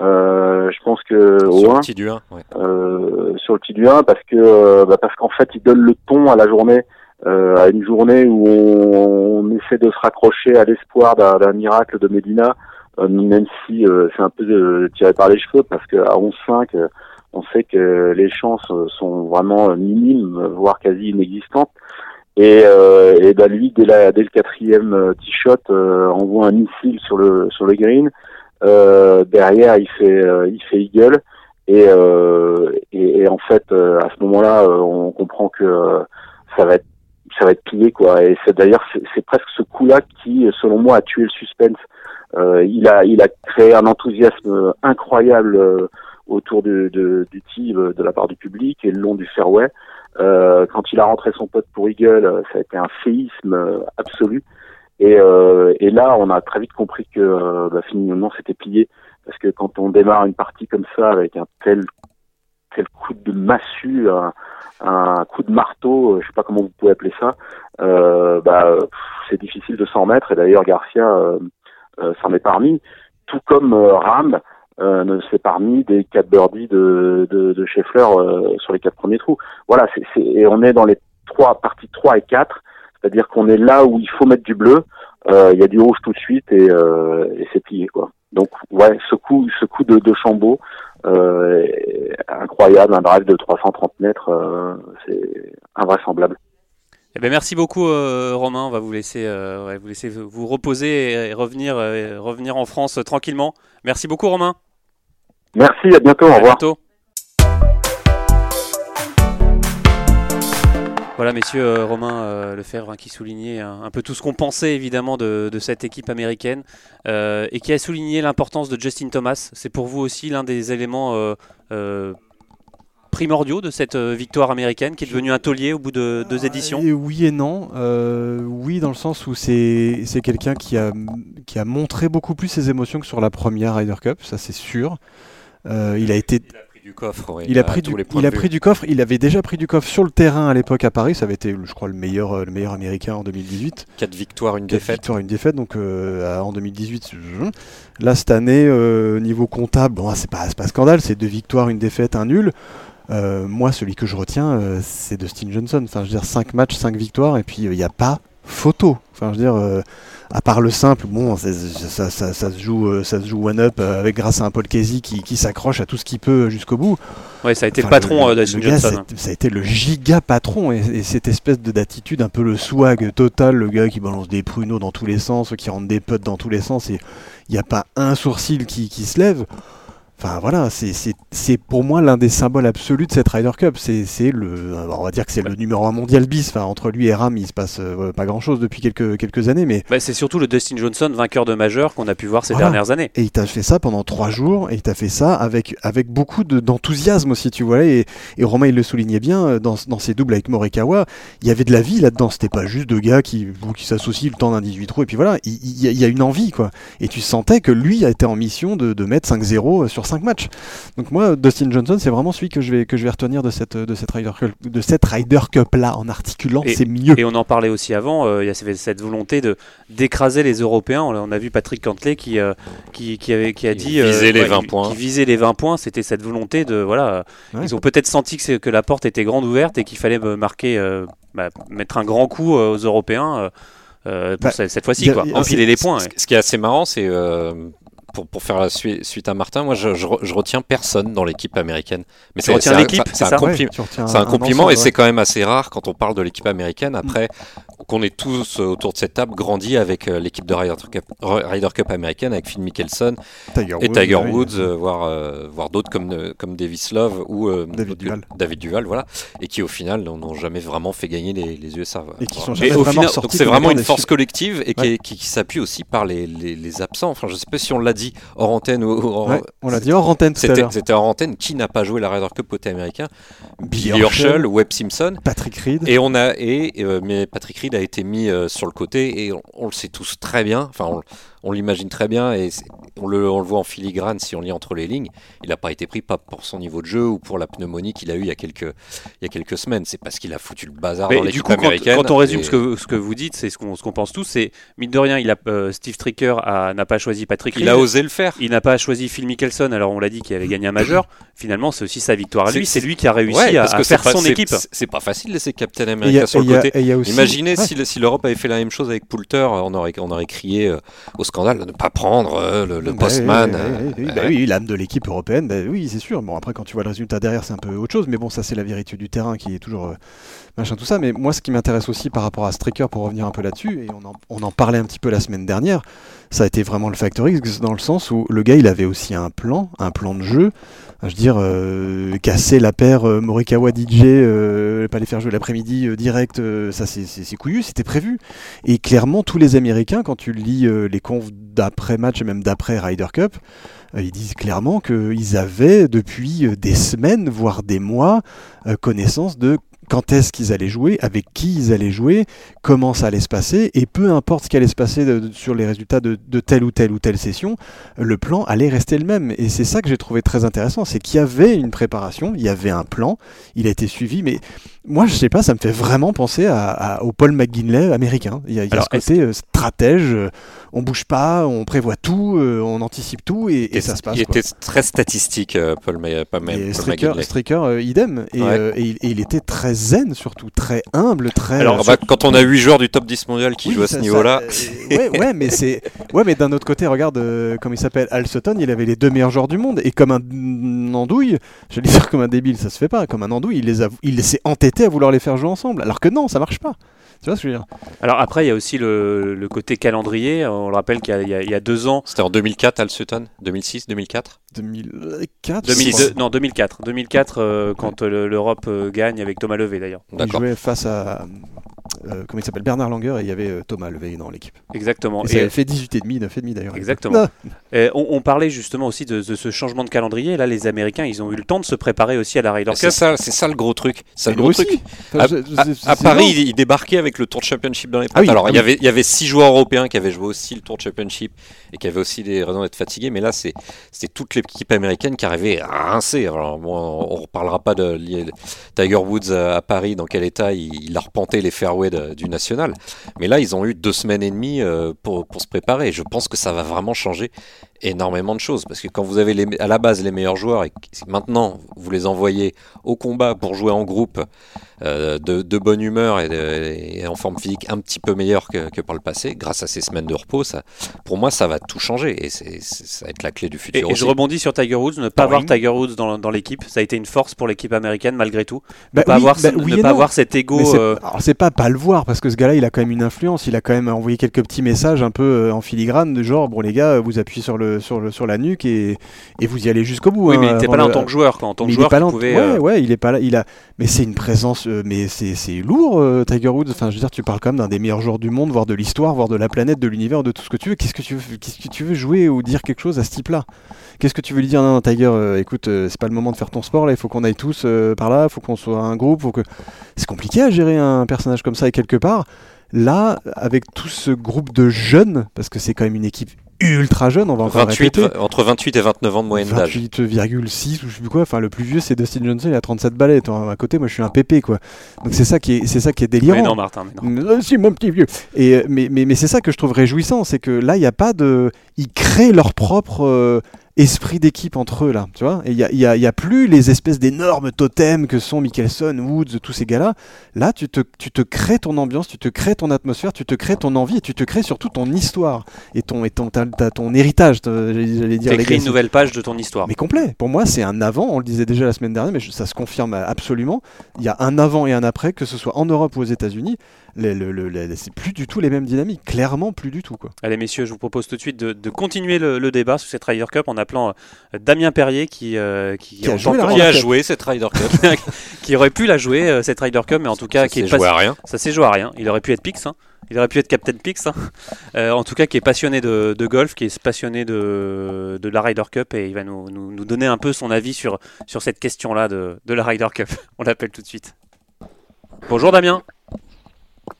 Euh, je pense que sur le petit du 1, euh, sur le petit du 1 parce que euh, bah parce qu'en fait il donne le ton à la journée à une journée où on, essaie de se raccrocher à l'espoir d'un miracle de Medina même si c'est un peu tiré par les cheveux parce qu'à 11-5 on sait que les chances sont vraiment minimes, voire quasi inexistantes. Et, euh, bah lui, dès, le quatrième euh, tee shot, euh, envoie un missile sur le green. Euh, derrière, il fait eagle. Et, en fait, à ce moment-là, on comprend que ça va être ça plié quoi. Et d'ailleurs c'est presque ce coup-là qui, selon moi, a tué le suspense. il a créé un enthousiasme incroyable autour de, de, du euh, de la part du public et le long du fairway. Euh, quand il a rentré son pote pour Eagle, ça a été un séisme euh, absolu. Et, euh, et là, on a très vite compris que bah, finalement c'était plié parce que quand on démarre une partie comme ça avec un tel coup de massue, un, coup de marteau, je sais pas comment vous pouvez appeler ça, bah, c'est difficile de s'en remettre. Et d'ailleurs, Garcia s'en est parmi, tout comme Ram euh, c'est parmi des quatre birdies de, de, de Scheffler euh, sur les quatre premiers trous. Voilà, c'est, et on est dans les trois parties 3 et 4, c'est-à-dire qu'on est là où il faut mettre du bleu, euh, il y a du rouge tout de suite et, euh, et c'est plié quoi. Donc ouais, ce coup, ce coup de, de Chambaud, euh, incroyable, un drive de 330 mètres, euh, c'est invraisemblable. Eh ben merci beaucoup Romain, on va vous laisser, ouais, vous laisser vous reposer et revenir, revenir en France tranquillement. Merci beaucoup Romain. Merci, à bientôt, au revoir. Bientôt. Voilà, messieurs, euh, Romain euh, Lefebvre hein, qui soulignait un, peu tout ce qu'on pensait évidemment de, cette équipe américaine euh, et qui a souligné l'importance de Justin Thomas. C'est pour vous aussi l'un des éléments primordiaux de cette victoire américaine qui est devenue un taulier au bout de deux éditions Oui et non. oui, dans le sens où c'est quelqu'un qui a, qui a montré beaucoup plus ses émotions que sur la première Ryder Cup, ça c'est sûr. Euh, il a été du coffre. il a pris du, il a pris du coffre. Il avait déjà pris du coffre sur le terrain à l'époque à Paris. Ça avait été, je crois, le meilleur, euh, le meilleur américain en 2018. 4 victoires, une défaite. victoires, une défaite. Donc euh, en 2018, là cette année, niveau comptable, bon, c'est pas, pas scandale. C'est deux victoires, une défaite, un nul. moi, celui que je retiens, c'est Dustin Johnson. Enfin, je veux dire, 5 matchs, 5 victoires, et puis il n'y a pas photo. Enfin, je veux dire, euh, à part le simple, bon, ça, ça- ça se joue, euh, ça se joue one up euh, avec grâce à un Paul Casey qui, qui s'accroche à tout ce qu'il peut jusqu'au bout. Ouais, ça a été Enfin, le patron Dustin gars, Johnson. c'est- Ça a été le giga patron et, et cette espèce de- d'attitude, un peu le swag total, le gars qui balance des pruneaux dans tous les sens, qui rentre des potes dans tous les sens et il n'y a pas un sourcil qui, qui se lève. Enfin voilà, c'est- pour moi l'un des symboles absolus de cette Ryder Cup. C'est le, on va dire que c'est le numéro un mondial bis. Enfin entre lui et Ram, il se passe euh, pas grand chose depuis quelques quelques années, mais Bah, c'est surtout le Dustin Johnson, vainqueur de majeur, qu'on a pu voir ces Voilà. dernières années. Et il t'a fait ça pendant trois jours, et il t'a fait ça avec, avec beaucoup de- d'enthousiasme aussi, tu vois. Et, et Romain, il le soulignait bien, euh, dans, dans ses doubles avec Morikawa, il y avait de la vie là-dedans. C'était pas juste deux gars qui, qui s'associent le temps d'un 18 trous, et puis voilà, il, il y a- il y a une envie, quoi. Et tu sentais que lui a été en mission de, de mettre 5-0 sur 5 matchs. Donc moi, Dustin Johnson, c'est vraiment celui que je vais, que je vais retenir de cette, de cette Ryder Cup, de cette Ryder Cup-là, en articulant, c'est mieux. Et on en parlait aussi avant, euh, il y a cette- cette volonté de d'écraser les Européens. On a- vu Patrick Cantley qui, euh, qui, qui, avait, qui a Qui dit euh, visait les ouais, 20 qui- points. Qui visait les 20 points, c'était cette volonté de voilà. Ouais. Ils ont peut-être senti que, c'est- que la porte était grande ouverte et qu'il fallait euh, marquer, euh, bah, mettre un grand coup euh, aux Européens euh, euh, pour Bah, cette, cette fois-ci, Empiler les points. Ce, ouais. ce qui est assez marrant, c'est euh, pour, pour faire la sui- suite à Martin, moi je, je, re- je retiens personne dans l'équipe américaine. Mais Tu retiens c'est un- l'équipe, c'est un, Ouais, compli- c'est un compliment ensemble, et c'est ouais. quand même assez rare quand on parle de l'équipe américaine. Après, qu'on ait tous autour de cette table grandi avec euh, l'équipe de Ryder Cup, Ryder Cup américaine, avec Phil Mickelson Tiger et Woods, Tiger oui. Woods, euh, voire, euh, voire d'autres comme, euh, comme Davis Love ou euh, David Duval. David Duval, voilà, et qui au final n'ont jamais vraiment fait gagner les, les USA. Et qui Voilà. sont Et jamais au vraiment final, sortis donc c'est vraiment une force collective et qui, Ouais. est- qui, qui s'appuie aussi par les, les, les absents. Enfin, je sais pas si on l'a dit hors antenne ou hors- Ouais, on l'a dit hors antenne tout à C'était l'heure. c'était hors antenne. Qui n'a pas joué la Ryder Cup côté américain? Billy Horschel. Webb Simpson. Patrick Reed. Et on a et euh, mais Patrick Reed a été mis euh, sur le côté et on, on le sait tous très bien. Enfin, on, on l'imagine très bien et on le, on le voit en filigrane si on lit entre les lignes. Il n'a pas été pris pas pour son niveau de jeu ou pour la pneumonie qu'il a eu il y a quelques il y a quelques semaines. C'est parce qu'il a foutu le bazar Mais dans du l'équipe coup, quand, américaine. quand on résume Et- ce que, ce que vous dites, c'est ce qu'on ce qu'on pense tous, c'est mine de rien, il a, euh, Steve Tricker n'a pas choisi Patrick il a osé le faire. Il n'a pas choisi Phil Mickelson, alors on l'a dit qu'il avait gagné un majeur. Finalement, c'est aussi sa victoire à lui. C'est- lui qui a réussi Ouais, à, parce à faire pas- son équipe. c'est- pas facile de laisser Captain America a- sur le côté. aussi- Imaginez Ouais. si, si l'Europe avait fait la même chose avec Poulter, on aurait, on aurait crié euh, au scandale de ne pas prendre euh, le, le postman. euh, euh, bah oui, l'âme de l'équipe européenne, bah oui, c'est sûr. Bon, après, quand tu vois le résultat derrière, c'est un peu autre chose, mais bon, ça, c'est la vérité du terrain qui est toujours euh, machin, tout ça. Mais moi, ce qui m'intéresse aussi par rapport à Stricker, pour revenir un peu là-dessus, et on en, parlait un petit peu la semaine dernière, ça a été vraiment le Factor X dans le sens où le gars, il avait aussi un plan, un plan de jeu. Je veux dire, euh, casser la paire euh, Morikawa DJ, euh, pas les faire jouer l'après-midi direct, ça c'est- couillu, c'était prévu. Et clairement, tous les Américains, quand tu lis les confs d'après-match et même d'après Ryder Cup, ils disent clairement qu'ils avaient depuis des semaines, voire des mois, connaissance de quand est-ce qu'ils allaient jouer, avec qui ils allaient jouer, comment ça allait se passer, et peu importe ce qui allait se passer de- de- sur les résultats de, de telle ou telle ou telle session, le plan allait rester le même. Et c'est ça que j'ai trouvé très intéressant, c'est qu'il y avait une préparation, il y avait un plan, il a été suivi, mais moi je sais pas, ça me fait vraiment penser à, à- au Paul McGinley américain. Il y a, il y a Alors, ce côté euh, stratège, euh, on bouge pas, on prévoit tout, euh, on anticipe tout, et, et ça se passe. Il quoi. était très statistique, Paul, Ma- pas même, Et Paul Stricker, McGinley. Stricker, idem. Et, Ouais. euh, et il, et il était très zen, surtout très humble, très. Alors, euh, bah, quand on a 8 joueurs du top 10 mondial qui oui, jouent à ce niveau-là, euh, ouais, ouais, *laughs* mais c'est. Ouais, mais d'un autre côté, regarde, euh, comme il s'appelle, Al Sutton, il avait les deux meilleurs joueurs du monde. Et comme un andouille, je vais *laughs* dire comme un débile, ça se fait pas. Comme un andouille, il les a, il s'est entêté à vouloir les faire jouer ensemble. Alors que non, ça marche pas. Tu vois ce que je veux dire Alors après, il y a aussi le, le côté calendrier. On le rappelle qu'il y a- y, y deux ans, c'était en 2004, Al Sutton 2006, 2004 2004 2002 non 2004, 2004 euh, quand euh, l'Europe euh, gagne avec Thomas Levé d'ailleurs. Il D'accord. jouait face à. Euh, comment il s'appelle Bernard Langer et il y avait euh, Thomas Levé dans l'équipe. Exactement. Et ça Et- avait fait 18,5, 9,5 d'ailleurs. Exactement. Et on, on parlait justement aussi de, de ce changement de calendrier. Là, les Américains, ils ont eu le temps de se préparer aussi à la Ryder C'est Cup. ça, c'est ça le gros truc. C'est le gros aussi. truc. Enfin, À, je- je- à- c'est- à c'est Paris, énorme. il, il débarquait avec le Tour de Championship dans les pattes. Ah oui, Alors, ah il, y oui. avait, il y avait six joueurs européens qui avaient joué aussi le Tour de Championship et qui avaient aussi des raisons d'être fatigués. Mais là, c'est- c'était toute l'équipe américaine qui arrivait à rincer. Alors, bon, on ne reparlera pas de Tiger Woods à, à Paris, dans quel état il, il a repenté les fairways du national. Mais là, ils ont eu deux semaines et demie euh, pour, pour se préparer. Je pense que ça va vraiment changer énormément de choses. Parce que quand vous avez les, à la base les meilleurs joueurs et que maintenant vous les envoyez au combat pour jouer en groupe euh, de, de, bonne humeur et, de, et, en forme physique un petit peu meilleure que, que, par le passé, grâce à ces semaines de repos, ça, pour moi, ça va tout changer et c'est, ça va être la clé du futur. Et, et je rebondis sur Tiger Woods, ne pas avoir Tiger Woods dans, dans, l'équipe, ça a été une force pour l'équipe américaine malgré tout. Bah ne pas oui, avoir, bah ne oui pas avoir cet ego. C'est- euh, Alors c'est pas pas le voir parce que ce gars-là il a quand même une influence, il a quand même envoyé quelques petits messages un peu euh, en filigrane de genre bon les gars vous appuyez sur le sur le sur la nuque et, et vous y allez jusqu'au bout. oui, hein, mais il n'était avant pas là en tant que joueur. Quoi. En tant que il joueur, pas tu là en- pouvais. ouais, euh, ouais, il est pas là. Il a, mais c'est une présence, euh, mais c'est c'est lourd, euh, Tiger Woods. Enfin, je veux dire, tu parles quand même d'un des meilleurs joueurs du monde, voire de l'histoire, voire de la planète, de l'univers, de tout ce que tu veux. Qu'est-ce que tu veux, qu'est-ce que tu veux jouer ou dire quelque chose à ce type-là? Qu'est-ce que tu veux lui dire? Non, non, Tiger, euh, écoute, c'est pas le moment de faire ton sport là. Il faut qu'on aille tous par là. Il faut qu'on soit un groupe. Faut que c'est compliqué à gérer un personnage comme ça et quelque part. Là, avec tout ce groupe de jeunes, parce que c'est quand même une équipe ultra jeune, on va encore le 28, répéter. entre 28 et 29 ans de moyenne d'âge. 28,6 ou je sais plus quoi. Enfin, le plus vieux c'est Dustin Johnson, il a 37 balais. Toi, à côté, moi je suis un pépé quoi. Donc c'est ça qui est, c'est ça qui est délirant. Mais non, Martin, mais non. Mais, euh, si, mon petit vieux. Et, euh, mais mais, mais c'est ça que je trouve réjouissant, c'est que là, il n'y a pas de. Ils créent leur propre euh, esprit d'équipe entre eux, là. Tu vois Et il a, y a, y a plus les espèces d'énormes totems que sont Mickelson, Woods, tous ces gars-là. Là, tu te, tu te crées ton ambiance, tu te crées ton atmosphère, tu te crées ton envie et tu te crées surtout ton histoire et ton, et ton, ta- ta- ton héritage. J'allais dire écris une nouvelle page de ton histoire. Mais complet. Pour moi, c'est un avant. On le disait déjà la semaine dernière, mais je- ça se confirme absolument. Il y a un avant et un après, que ce soit en Europe ou aux États-Unis. C'est plus du tout les mêmes dynamiques. Clairement, plus du tout. Quoi. Allez messieurs, je vous propose tout de suite de, de continuer le, le débat sur cette Ryder Cup en appelant euh, Damien Perrier qui, euh, qui, Qui a joué Qui a cette Ryder Cup *laughs* qui aurait pu la jouer euh, cette Ryder Cup, mais en tout cas Ça qui est joué à rien. ça s'est joué à rien. Il aurait pu être Pix, hein. il aurait pu être Captain Pix, hein. Euh, en tout cas qui est passionné de, de golf, qui est passionné de, de la Ryder Cup et il va nous, nous, nous donner un peu son avis sur, sur cette question-là de, de la Ryder Cup. *laughs* On l'appelle tout de suite. Bonjour Damien.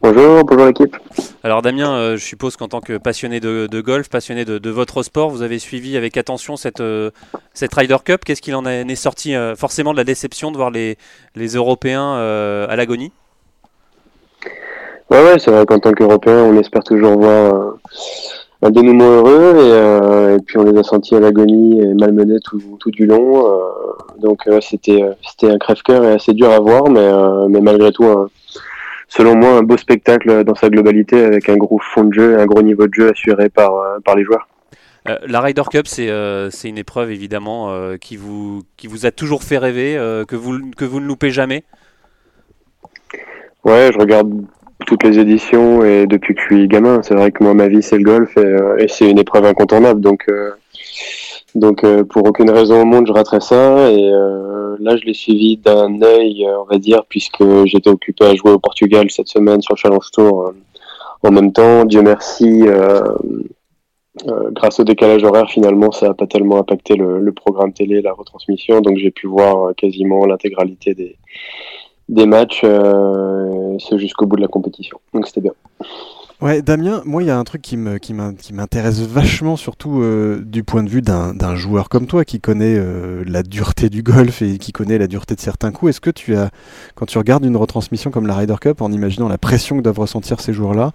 Bonjour, bonjour l'équipe. Alors Damien, euh, je suppose qu'en tant que passionné de, de golf, passionné de, de votre sport, vous avez suivi avec attention cette, euh, cette Ryder Cup. Qu'est-ce qu'il en est, sorti euh, Forcément de la déception de voir les, les Européens euh, à l'agonie? Ouais, ouais, c'est vrai qu'en tant qu'Européen, on espère toujours voir un dénouement heureux et, et puis on les a sentis à l'agonie et malmenés tout, tout du long. donc c'était c'était un crève-cœur et assez dur à voir, mais, mais malgré tout, un- selon moi, un beau spectacle dans sa globalité avec un gros fond de jeu un gros niveau de jeu assuré par, euh, par les joueurs. Euh, La Ryder Cup, c'est euh, c'est une épreuve évidemment euh, qui, vous, qui vous a toujours fait rêver, que, vous, que vous ne loupez jamais? Ouais, je regarde toutes les éditions et depuis que je suis gamin, c'est vrai que moi ma vie c'est le golf et, et c'est une épreuve incontournable. Donc donc euh, pour aucune raison au monde je raterais ça et euh, là je l'ai suivi d'un œil euh, on va dire puisque j'étais occupé à jouer au Portugal cette semaine sur le Challenge Tour en même temps. Dieu merci. grâce au décalage horaire, finalement, ça n'a pas tellement impacté le, programme télé, la retransmission, donc j'ai pu voir quasiment l'intégralité des, des matchs, euh, ce jusqu'au bout de la compétition. Donc c'était bien. Ouais, Damien, moi, il y a un truc qui m'intéresse vachement, surtout euh, du point de vue d'un d'un joueur comme toi qui connaît euh, la dureté du golf et qui connaît la dureté de certains coups. Est-ce que tu as, quand tu regardes une retransmission comme la Ryder Cup, en imaginant la pression que doivent ressentir ces joueurs-là,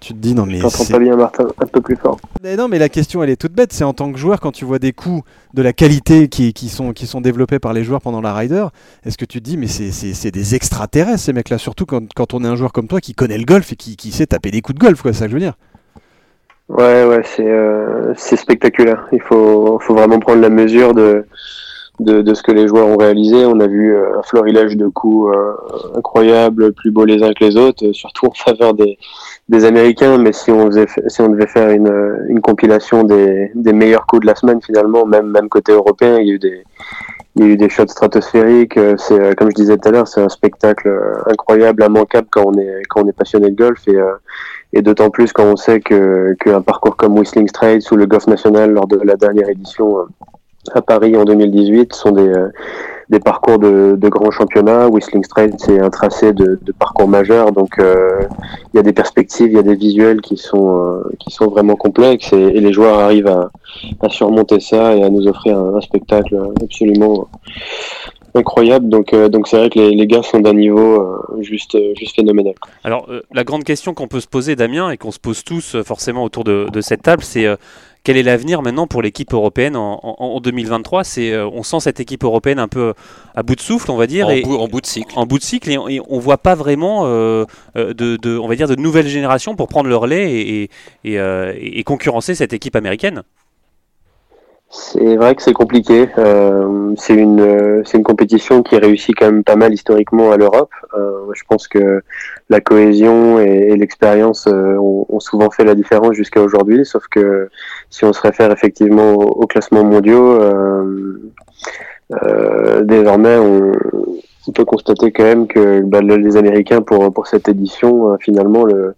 tu te dis non mais Je pas bien, Martin, un peu plus fort. Mais non, mais la question, elle est toute bête. C'est en tant que joueur, quand tu vois des coups de la qualité qui, qui sont, qui sont développés par les joueurs pendant la Ryder, est-ce que tu te dis, mais c'est- c'est c'est des extraterrestres, ces mecs-là, surtout quand, quand on est un joueur comme toi qui connaît le golf et qui, qui sait taper des coups de golf, quoi, c'est ça que je veux dire. Ouais, ouais, c'est euh, c'est spectaculaire. Il faut, faut vraiment prendre la mesure de, de, de ce que les joueurs ont réalisé. On a vu euh, un florilège de coups euh, incroyables, plus beaux les uns que les autres, euh, surtout en faveur des, des Américains. Mais si on, faisait, si on devait faire une, euh, une compilation des, des meilleurs coups de la semaine, finalement, même, même côté européen, il y a eu des, il y a eu des shots stratosphériques. C'est, comme je disais tout à l'heure, c'est un spectacle incroyable, immanquable quand on est, quand on est passionné de golf. Et, et d'autant plus quand on sait que qu'un parcours comme Whistling Straits ou le Golf National lors de la dernière édition à Paris en 2018 sont des, euh, des parcours de, de grands championnats. Whistling Straits c'est un tracé de, parcours majeur, donc euh, il y a des perspectives, il y a des visuels qui sont euh, qui sont vraiment complexes et, les joueurs arrivent à, surmonter ça et à nous offrir un, spectacle absolument incroyable. Donc donc c'est vrai que les, gars sont d'un niveau juste juste phénoménal. Alors, la grande question qu'on peut se poser, Damien, et qu'on se pose tous forcément autour de, cette table, c'est quel est l'avenir maintenant pour l'équipe européenne en, 2023 C'est, on sent cette équipe européenne un peu à bout de souffle, on va dire, en, et, bout, en bout de cycle. En bout de cycle, et, on, ne voit pas vraiment de, de, on va dire, de nouvelles générations pour prendre le relais et, et concurrencer cette équipe américaine. C'est vrai que c'est compliqué. Euh, c'est une euh, c'est une compétition qui réussit quand même pas mal historiquement à l'Europe. Euh, je pense que la cohésion et, l'expérience euh, ont, ont, souvent fait la différence jusqu'à aujourd'hui. Sauf que si on se réfère effectivement au, classement mondiaux, euh, désormais on, on, peut constater quand même que bah, les Américains pour pour cette édition finalement le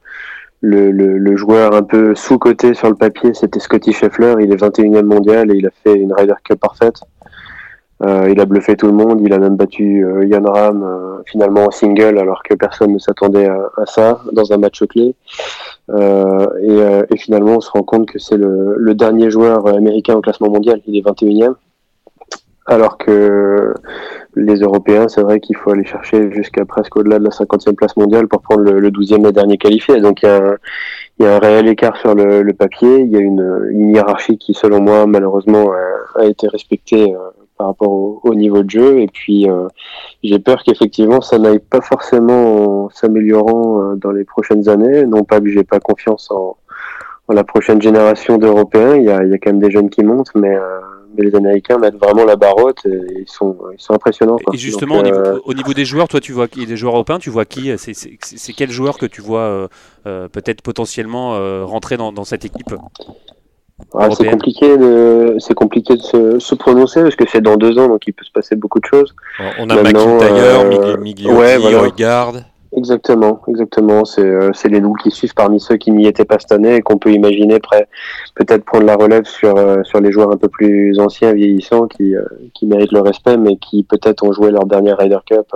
le, le, joueur un peu sous-coté sur le papier, c'était Scotty Scheffler. Il est 21e mondial et il a fait une Ryder Cup parfaite. Euh, il a bluffé tout le monde. Il a même battu euh, Yann Ram euh, finalement en single alors que personne ne s'attendait à, ça dans un match clé. Et, et, finalement, on se rend compte que c'est le, dernier joueur américain au classement mondial. Il est 21e. Alors que les Européens, c'est vrai qu'il faut aller chercher jusqu'à presque au-delà de la 50e place mondiale pour prendre le, 12e et dernier qualifié. Donc il y, a un, réel écart sur le, papier. Il y a une, hiérarchie qui, selon moi, malheureusement, a, été respectée euh, par rapport au, au, niveau de jeu. Et puis euh, j'ai peur qu'effectivement, ça n'aille pas forcément s'améliorant euh, dans les prochaines années. Non pas que j'ai pas confiance en, en, la prochaine génération d'Européens. Il y a, il y a quand même des jeunes qui montent, mais mais les Américains mettent vraiment la barotte et ils sont, ils sont impressionnants. Et justement, euh, au, niveau, des joueurs, toi, tu vois qui des joueurs européens, tu vois qui C'est quel joueur que tu vois euh, euh, peut-être potentiellement rentrer dans, cette équipe? Ah, c'est compliqué de c'est compliqué de se, prononcer parce que c'est dans deux ans donc il peut se passer beaucoup de choses. On a McIntyre, Miguel, ouais, Exactement, exactement. C'est euh, les loups qui suivent parmi ceux qui n'y étaient pas cette année et qu'on peut imaginer peut-être prendre la relève sur euh, sur les joueurs un peu plus anciens, vieillissants, qui euh, qui méritent le respect, mais qui peut-être ont joué leur dernière Ryder Cup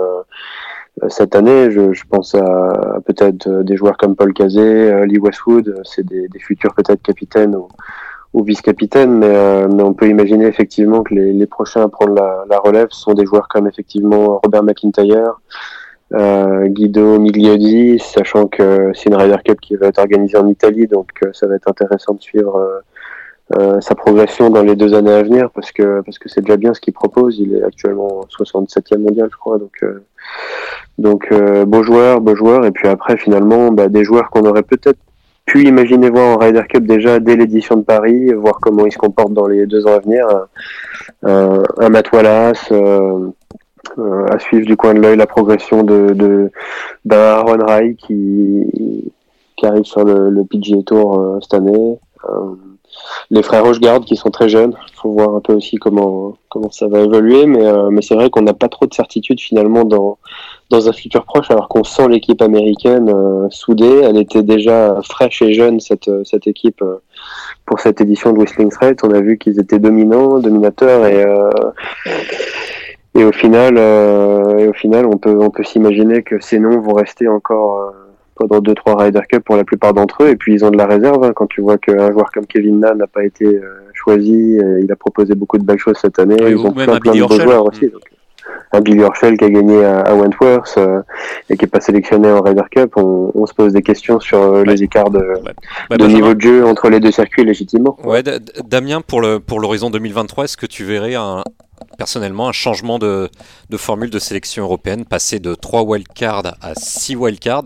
cette année. Je, je pense à, peut-être des joueurs comme Paul Cazé, Lee Westwood. C'est des, des futurs peut-être capitaines ou, ou vice-capitaines, mais, mais on peut imaginer effectivement que les, les prochains à prendre la, la relève sont des joueurs comme effectivement Robert McIntyre. Euh, Guido Migliodi, sachant que c'est une Ryder Cup qui va être organisée en Italie, donc euh, ça va être intéressant de suivre euh, sa progression dans les deux années à venir, parce que parce que c'est déjà bien ce qu'il propose. Il est actuellement 67e mondial, je crois, donc donc beau joueur, beau joueur, et puis après finalement bah, des joueurs qu'on aurait peut-être pu imaginer voir en Ryder Cup déjà dès l'édition de Paris, voir comment il se comporte dans les deux ans à venir. Un, un Matt Wallace, euh, à suivre du coin de l'œil la progression de, de d'un Aaron Rai qui, qui arrive sur le, le PGA Tour euh, cette année. Euh, les frères Rochegarde qui sont très jeunes, il faut voir un peu aussi comment comment ça va évoluer, mais mais c'est vrai qu'on n'a pas trop de certitude finalement dans dans un futur proche, alors qu'on sent l'équipe américaine soudée. Elle était déjà fraîche et jeune cette cette équipe pour cette édition de Whistling Thread. On a vu qu'ils étaient dominants, dominateurs et et au final, euh, au final, on peut, on peut s'imaginer que ces noms vont rester encore euh, pendant deux trois Ryder Cup pour la plupart d'entre eux. Et puis ils ont de la réserve hein, quand tu vois qu'un joueur comme Kevin Na n'a pas été euh, choisi. il a proposé beaucoup de belles choses cette année. ils ont plein, plein de beaux joueurs aussi. Donc, un Billy Horschel qui a gagné à, Wentworth et qui est pas sélectionné en Ryder Cup, on, on se pose des questions sur les écarts de, de niveau de jeu entre les deux circuits légitimement. Ouais, Damien, pour le pour l'horizon 2023, est-ce que tu verrais un, personnellement un changement de, formule de sélection européenne, passer de 3 wildcards à 6 wildcards,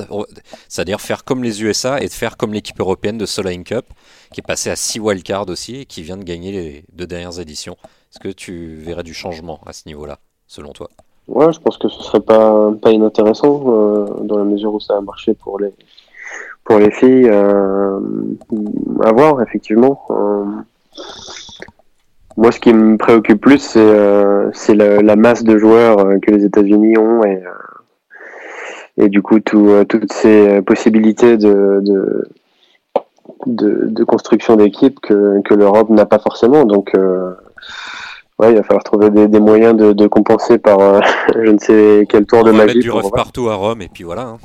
c'est-à-dire faire comme les USA et faire comme l'équipe européenne de Solheim Cup, qui est passée à 6 wildcards aussi et qui vient de gagner les deux dernières éditions. Est-ce que tu verrais du changement à ce niveau-là, selon toi? Ouais, je pense que ce serait pas, pas inintéressant, euh, dans la mesure où ça a marché pour les, pour les filles. Euh, à voir, effectivement. Euh, moi, ce qui me préoccupe plus, c'est euh, la, masse de joueurs euh, que les États-Unis ont et, euh, et du coup tout, euh, toutes ces possibilités de, de, de, de construction d'équipe que, que l'Europe n'a pas forcément. Donc, ouais, il va falloir trouver des, des moyens de, de, compenser par *laughs* je ne sais quel tour On de va magie. Mettre du ref partout à Rome et puis voilà. Hein.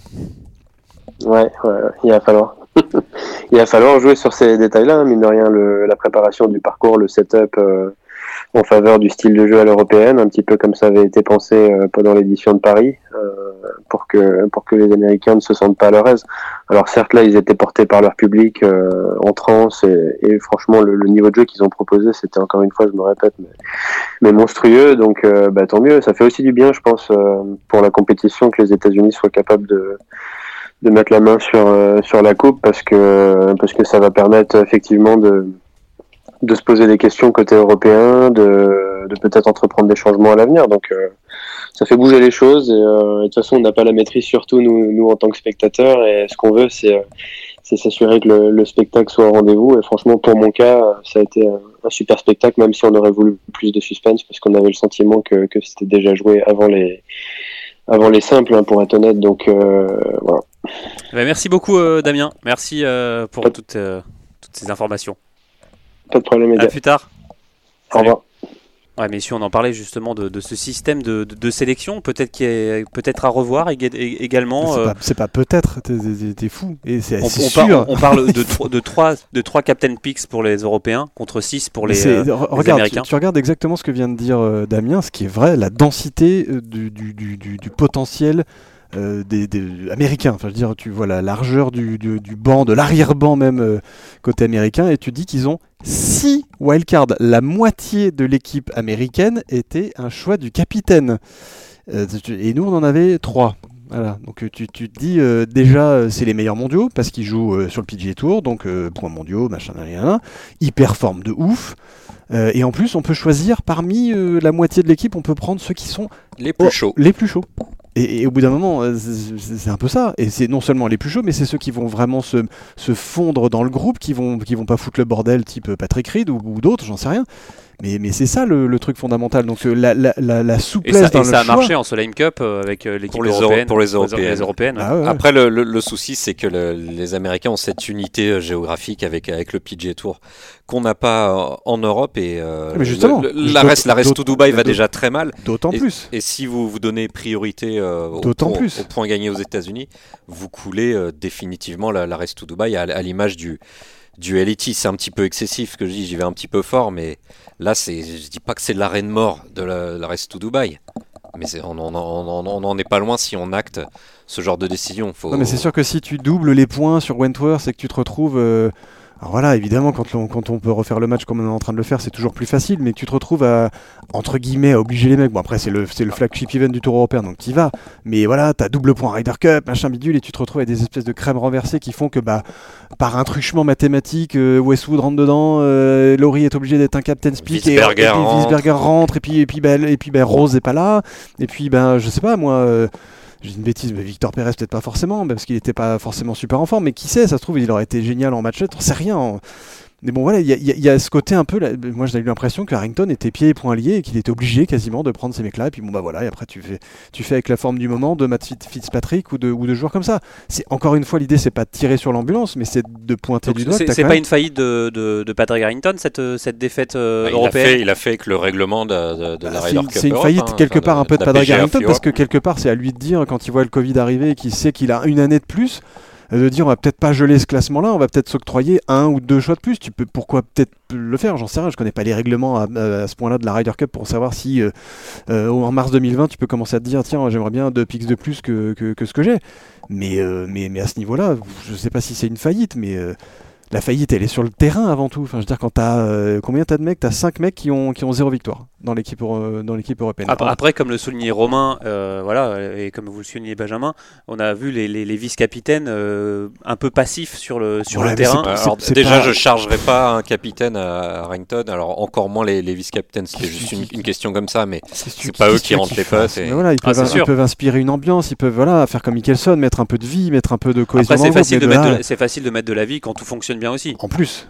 Ouais, ouais, il va falloir. *laughs* il va falloir jouer sur ces détails-là, mine de rien, le, la préparation du parcours, le setup euh, en faveur du style de jeu à l'européenne, un petit peu comme ça avait été pensé euh, pendant l'édition de Paris, euh, pour que pour que les Américains ne se sentent pas à leur aise. Alors certes là ils étaient portés par leur public euh, en transe et, franchement le, niveau de jeu qu'ils ont proposé c'était encore une fois je me répète mais, monstrueux donc euh, bah, tant mieux ça fait aussi du bien je pense pour la compétition que les États-Unis soient capables de de mettre la main sur sur la coupe parce que parce que ça va permettre effectivement de de se poser des questions côté européen, de, de peut-être entreprendre des changements à l'avenir. Donc euh, ça fait bouger les choses euh, et, de toute façon on n'a pas la maîtrise surtout nous, nous en tant que spectateurs et ce qu'on veut c'est euh, c'est s'assurer que le, le, spectacle soit au rendez-vous et franchement pour mon cas ça a été un, super spectacle même si on aurait voulu plus de suspense parce qu'on avait le sentiment que, que c'était déjà joué avant les avant les simples hein, pour être honnête donc voilà. Ben, merci beaucoup Damien merci pour toutes, toutes ces informations. Pas de problème, À plus tard. Au revoir. Ouais, messieurs, on en parlait justement de, ce système de, sélection, peut-être qui est peut-être à revoir également. C'est pas, peut-être, t'es fou. Et c'est on, sûr. on, parle de, *laughs* de, 3, de 3 Captain Picks pour les Européens contre 6 pour les, euh, regarde, Américains. Tu, regardes exactement ce que vient de dire euh, Damien, ce qui est vrai, la densité euh, du, du, du, du potentiel euh, des, américains. Enfin, je veux dire, tu vois la largeur du, du, banc, de l'arrière-banc même euh, côté américain, et tu dis qu'ils ont 6 wildcards. La moitié de l'équipe américaine était un choix du capitaine. Euh, et nous, on en avait 3. Voilà, donc tu, tu te dis déjà c'est les meilleurs mondiaux parce qu'ils jouent sur le PGA Tour, donc points mondiaux, machin, rien, ils performent de ouf. et en plus, on peut choisir parmi la moitié de l'équipe, on peut prendre ceux qui sont les plus chauds. Les plus chauds. Et, au bout d'un moment, euh, c'est un peu ça. Et c'est non seulement les plus chauds, mais c'est ceux qui vont vraiment se, fondre dans le groupe, qui vont, qui vont pas foutre le bordel type Patrick Reed ou d'autres, j'en sais rien. Mais, mais c'est ça le, truc fondamental. Donc euh, la, la, la, souplesse et ça, dans et ça a marché en Solheim Cup euh, avec l'équipe pour les européenne. Pour les européennes. Ah Après, le, le, souci, c'est que les Américains ont cette unité géographique avec, avec le PGA Tour qu'on n'a pas en Europe. Et mais justement, la reste, la reste to Dubaï va déjà très mal. D'autant plus. Et si vous vous donnez priorité au, plus. au point gagné aux États-Unis, vous coulez euh, définitivement la, la Race to Dubaï à, l'image du, du LET. C'est un petit peu excessif que je dis, j'y vais un petit peu fort, mais là, c'est, je dis pas que c'est l'arène mort de la, la Race to Dubaï. Mais on n'en est pas loin si on acte ce genre de décision. Faut... Non, mais c'est sûr que si tu doubles les points sur Wentworth et que tu te retrouves euh, alors voilà, évidemment, quand on, quand on peut refaire le match comme on est en train de le faire, c'est toujours plus facile, mais tu te retrouves à, entre guillemets, à obliger les mecs. Bon, après, c'est le, le flagship event du Tour européen, donc y vas. Mais voilà, t'as double point Ryder Cup, machin bidule, et tu te retrouves avec des espèces de crèmes renversées qui font que, bah, par un truchement mathématique, euh, Westwood rentre dedans, euh, Laurie est obligé d'être un captain speak, et, et, puis rentre. rentre, et puis, et puis, bah, et puis bah, Rose est pas là, et puis, ben, je sais pas, moi. Euh, j'ai une bêtise, mais Victor Pérez peut-être pas forcément, parce qu'il n'était pas forcément super en forme, mais qui sait, ça se trouve, il aurait été génial en match, on sait rien. Mais bon, voilà, il y, a ce côté un peu. moi, j'ai eu l'impression que Harrington était pieds et poings liés et qu'il était obligé quasiment de prendre ces mecs-là. Et puis, bon, bah voilà, et après, tu fais, tu fais avec la forme du moment de Matt Fitzpatrick ou de, ou de joueurs comme ça. C'est Encore une fois, l'idée, c'est pas de tirer sur l'ambulance, mais c'est de pointer du doigt. C'est pas une faillite de, de, Patrick Harrington, cette, cette défaite euh, bah, européenne il a, fait, il a, fait, avec le règlement de, de, la bah, Ryder Cup. C'est une faillite hein, quelque part un peu de Patrick Harrington parce que quelque part, c'est à lui de dire quand il voit le Covid arriver et qu'il sait qu'il a une année de plus de dire on va peut-être pas geler ce classement-là, on va peut-être s'octroyer un ou deux choix de plus. Tu peux pourquoi peut-être le faire, j'en sais rien. Je connais pas les règlements à, ce point-là de la Ryder Cup pour savoir si euh, euh, en mars 2020 tu peux commencer à te dire tiens j'aimerais bien deux picks de plus que, ce que j'ai. Mais, euh, mais, mais à ce niveau-là, je sais pas si c'est une faillite, mais la faillite, elle est sur le terrain avant tout. Enfin, je veux dire, quand t'as combien t'as de mecs? T'as 5 mecs qui ont, qui ont zéro victoire dans l'équipe dans l'équipe européenne. Après, comme le soulignait Romain, euh, voilà, et comme vous le soulignez Benjamin, on a vu les, les, vice-capitaines euh, un peu passifs sur le sur le terrain. alors, déjà, je chargerai pas un capitaine à Harrington. Alors encore moins les, les vice-capitaines. C'était juste une, question comme ça, mais c'est pas eux qui rentrent les postes. Voilà, ils, ah, peuvent, ils peuvent, inspirer une ambiance. Ils peuvent voilà faire comme Mickelson, mettre un peu de vie, mettre un peu de cohésion. Après, c'est facile de, mettre c'est facile de mettre de la vie quand tout fonctionne bien aussi. En plus.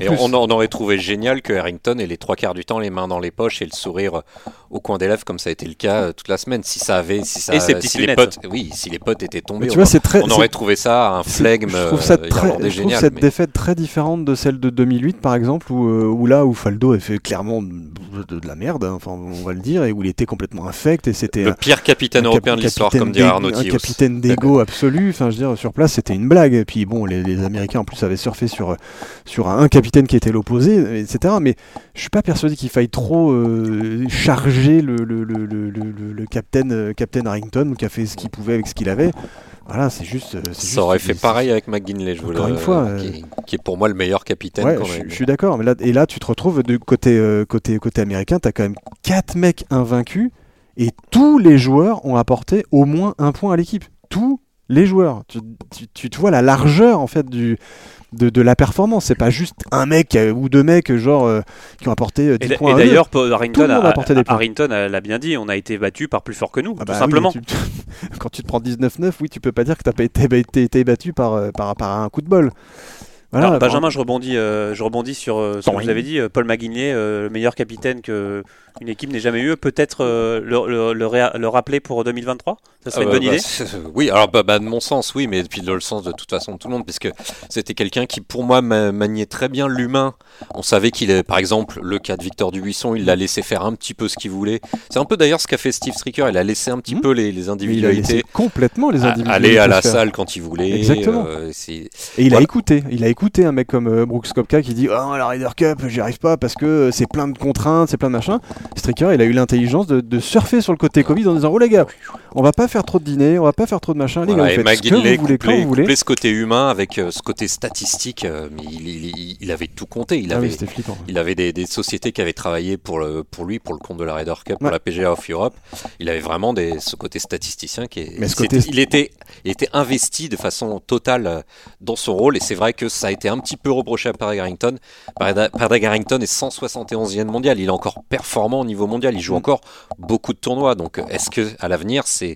Et on, aurait trouvé génial que Harrington ait les trois quarts du temps les mains dans les poches et le sourire au coin des lèvres comme ça a été le cas euh, toute la semaine. Si ça avait, si ça, si les potes, oui, si les potes étaient tombés, tu on, vois, très, on, aurait trouvé ça un flegme. Je trouve, ça euh, très, je trouve cette défaite très différente de celle de 2008 par exemple où, euh, où là où Faldo a fait clairement de, la merde, hein, enfin on va le dire, et où il était complètement infect et c'était le pire capitaine européen de l'histoire comme dirait Arnaud Un capitaine d'ego absolu. Enfin je veux dire sur place c'était une blague. Et puis bon les, les Américains en plus avaient surfé sur sur un capitaine qui était l'opposé, etc. Mais je suis pas persuadé qu'il faille trop euh, charger le, le, le, le, le, le capitaine, euh, capitaine Harrington qui a fait ce qu'il pouvait avec ce qu'il avait. Voilà, c'est juste. euh, juste- Ça aurait fait pareil avec McGinley, je Encore une fois, euh, qui, qui est pour moi le meilleur capitaine Ouais, je, suis- eu. je suis d'accord, mais là, et là, tu te retrouves de côté, côté, côté américain, tu as quand même 4 mecs invaincus et tous les joueurs ont apporté au moins un point à l'équipe. Tous les joueurs. Tu, tu, tu te vois la largeur en fait du, de, de la performance. C'est pas juste un mec ou deux mecs genre euh, qui ont apporté euh, 10 Et, points. et d'ailleurs, Harrington, a. Harrington l'a bien dit, on a été battu par plus fort que nous, Ah tout bah oui, simplement. tu- *laughs* quand tu te prends 19-9, oui, tu peux pas dire que tu pas été, été, été battu par, euh, par, par un coup de bol. Voilà, Alors, bon, Benjamin, je rebondis, euh, je rebondis sur euh, ce que Oui. vous avez dit. euh, Paul euh, le meilleur capitaine que une équipe n'ait jamais eu, peut-être euh, le, le- le réa- le rappeler pour 2023 Ça serait Ah une bah, bonne bah, idée? Oui, alors bah, bah, de mon sens, oui, mais puis dans le sens de toute façon de tout le monde, puisque c'était quelqu'un qui, pour moi, ma- maniait très bien l'humain. On savait qu'il est, par exemple, le cas de Victor Dubuisson, il l'a laissé faire un petit peu ce qu'il voulait. C'est un peu d'ailleurs ce qu'a fait Steve Stricker, il a laissé un petit Mhm. peu les, les mais il a individualités. laissé complètement les à- individualités. aller à la faire. salle quand il voulait. Exactement. euh, Et il a écouté, il a écouté un mec comme euh, Brooks Kopka qui dit Ah, la Ryder Cup, j'y arrive pas parce que euh, c'est plein de contraintes, c'est plein de machin. Stricker, il a eu l'intelligence de, de surfer sur le côté Covid en disant Oh les gars, on va pas faire trop de dîners, on va pas faire trop de machin, les Voilà, gars, vous faites ce que McGinley vous voulez quand couplait, vous voulez. couplait ce côté humain avec euh, ce côté statistique, euh, mais il, il- il avait tout compté. Il Ah avait, oui, c'était flippant. Il avait des, des sociétés qui avaient travaillé pour, le, pour lui, pour le compte de la Ryder Cup, pour la PGA of Europe. Il avait vraiment des, ce côté statisticien qui est. Mais ce côté- il, était, il était investi de façon totale dans son rôle et c'est vrai que ça a été un petit peu reproché à Padraig Harrington. Padraig Harrington est 171e mondial. Il est encore performant au niveau mondial. Il joue Mm. encore beaucoup de tournois. Donc est-ce que à l'avenir c'est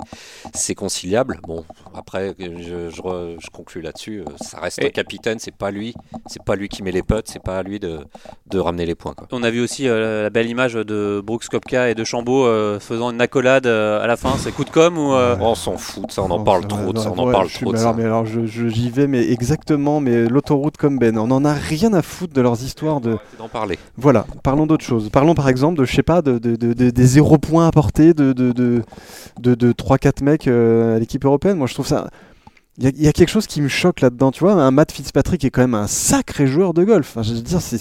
c'est conciliable? Bon, après je, je, je conclus là-dessus. Ça reste Et- un capitaine. C'est pas lui. C'est pas lui qui met les potes. C'est pas à lui de, de ramener les points. Quoi. On a vu aussi euh, la belle image de Brooks Kopka et de Chambaud euh, faisant une accolade euh, à la fin. C'est coup de com ou on s'en fout de ça, on en Non, parle trop de ça, on en parle trop de mais ça. alors, mais j'y vais, mais exactement, mais l'autoroute comme Ben, on en a rien à foutre de leurs histoires de. D'en parler. Voilà, parlons d'autre chose. Parlons par exemple de, je sais pas, de, de, de- de- des zéro points apportés de, de, de, de, de 3-4 mecs euh, à l'équipe européenne. Moi, je trouve ça. Il y, a- il y a quelque chose qui me choque là-dedans, tu vois. Un Matt Fitzpatrick est quand même un sacré joueur de golf. Enfin, je veux dire, c'est.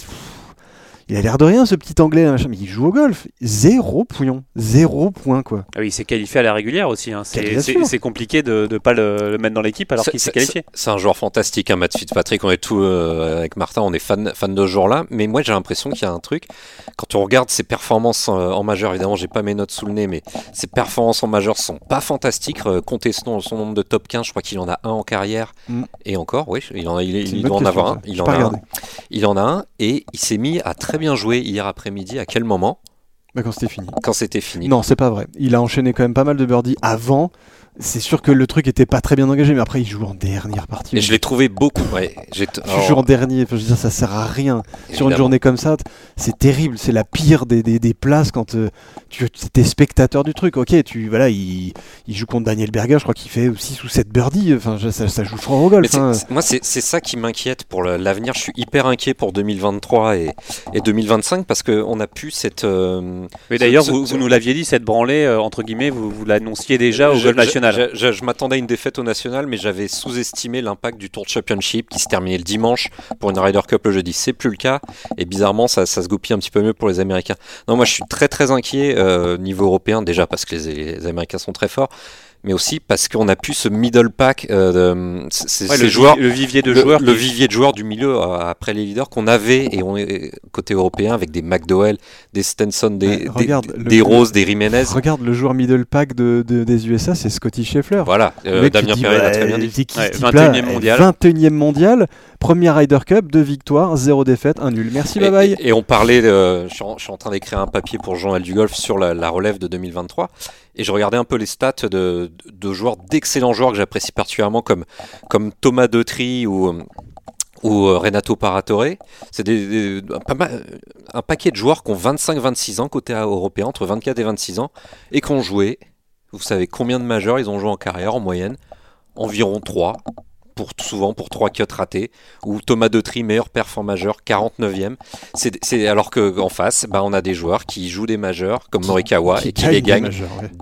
Il a l'air de rien, ce petit anglais, machin, mais il joue au golf. Zéro point. Zéro point, quoi. Ah oui, il s'est qualifié à la régulière aussi. hein. C'est- Bien C'est sûr. c'est compliqué de ne pas le, le mettre dans l'équipe alors qu'il s'est qualifié. C'est un joueur fantastique, hein, Matt Fitzpatrick. On est tout euh, avec Martin, on est fan, fan de ce joueur-là. Mais moi, j'ai l'impression qu'il y a un truc. Quand on regarde ses performances en, en majeur, évidemment, j'ai pas mes notes sous le nez, mais ses performances en majeur sont pas fantastiques. Euh, comptez son, son nombre de top 15, je crois qu'il en a un en carrière. Mm. Et encore, oui, il, en, il, C'est il une doit en avoir un. Il en, pas a un. regardé. il en a un. Et il s'est mis à très bien jouer hier après-midi. À quel moment? Bah, quand c'était fini. Quand c'était fini. Non, c'est pas vrai. Il a enchaîné quand même pas mal de birdies avant. C'est sûr que le truc était pas très bien engagé, mais après il joue en dernière partie. Et je l'ai trouvé beaucoup. Ouais, j'ai Tu joues en dernier, enfin, je veux dire, ça sert à rien. Sur une journée comme ça, c'est terrible. C'est la pire des, des, des places quand euh, tu es spectateur du truc. Ok, tu voilà, il, il joue contre Daniel Berger, je crois qu'il fait 6 ou 7 birdies. Enfin, je- ça, ça joue fort au golf. hein. moi, c'est c'est ça qui m'inquiète pour l'avenir. Je suis hyper inquiet pour 2023 et, et 2025 parce qu'on a pu cette. euh, Mais d'ailleurs, ce- vous, ce- vous nous l'aviez dit, cette branlée, euh, entre guillemets, vous, vous l'annonciez déjà au je- golf je- Je, m'attendais à une défaite au national, mais j'avais sous-estimé l'impact du Tour de Championship qui se terminait le dimanche pour une Ryder Cup le jeudi. C'est plus le cas et bizarrement, ça, se goupille un petit peu mieux pour les Américains. Non, moi, je suis très très inquiet euh, niveau européen déjà parce que les Américains sont très forts. Mais aussi parce qu'on a pu ce middle pack, euh, de, c- c- Ouais, ces le, joueurs, vi- le vivier de le, joueurs. le qui- vivier de joueurs du milieu euh, après les leaders qu'on avait et on est côté européen avec des McDowell, des Stenson, des, Ouais, des, regarde, des- le- des Rose, des Jiménez. Regarde le joueur middle pack de, de- des USA, c'est Scotty Scheffler. Voilà, euh, Damien Perret bah, très bien dit. c'est qui Ouais, ce type-là 21e mondial. 21e mondial, première Ryder Cup, deux victoires, zéro défaite, un nul. Merci, bye Et, bye. et- et on parlait, je, suis en, je suis en train d'écrire un papier pour Jean-L du Golf sur la, la relève de 2023, et je regardais un peu les stats de, de joueurs, d'excellents joueurs que j'apprécie particulièrement, comme, comme Thomas Deutry ou, ou euh, Renato Paratore. C'est des, des- un, un paquet de joueurs qui ont 25-26 ans côté européen, entre 24 et 26 ans, et qui ont joué. Vous savez combien de majeurs ils ont joué en carrière en moyenne Environ 3. Pour souvent pour trois cuts ratés. Ou Thomas Detry, meilleur performant majeur, 49e. C'est alors qu'en face, bah, on a des joueurs qui jouent des majeurs comme Morikawa et qui les gagnent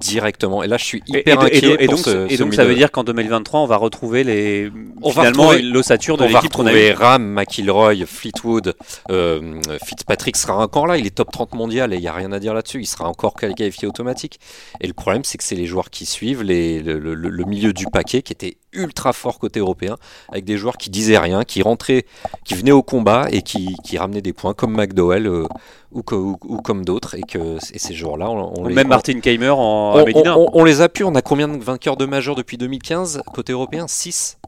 directement. Et là, je suis hyper et, inquiet et, pour donc, ce, et donc ça veut dire qu'en 2023, on va retrouver les on finalement l'ossature de on va l'équipe qu'on a retrouver eu. Ram, McIlroy, Fleetwood, euh, Fitzpatrick sera encore là. Il est top 30 mondial et il n'y a rien à dire là-dessus. Il sera encore qualifié automatique. Et le problème, c'est que c'est les joueurs qui suivent les, le, le- le milieu du paquet qui était ultra fort côté européen, avec des joueurs qui disaient rien, qui rentraient, qui venaient au combat et qui, qui ramenaient des points, comme McDowell euh, ou, co- ou- ou comme d'autres. Et que et ces joueurs-là, on, on les Même Martin Keimer en on, les a pu. On a combien de vainqueurs de majeurs depuis 2015 côté européen? 6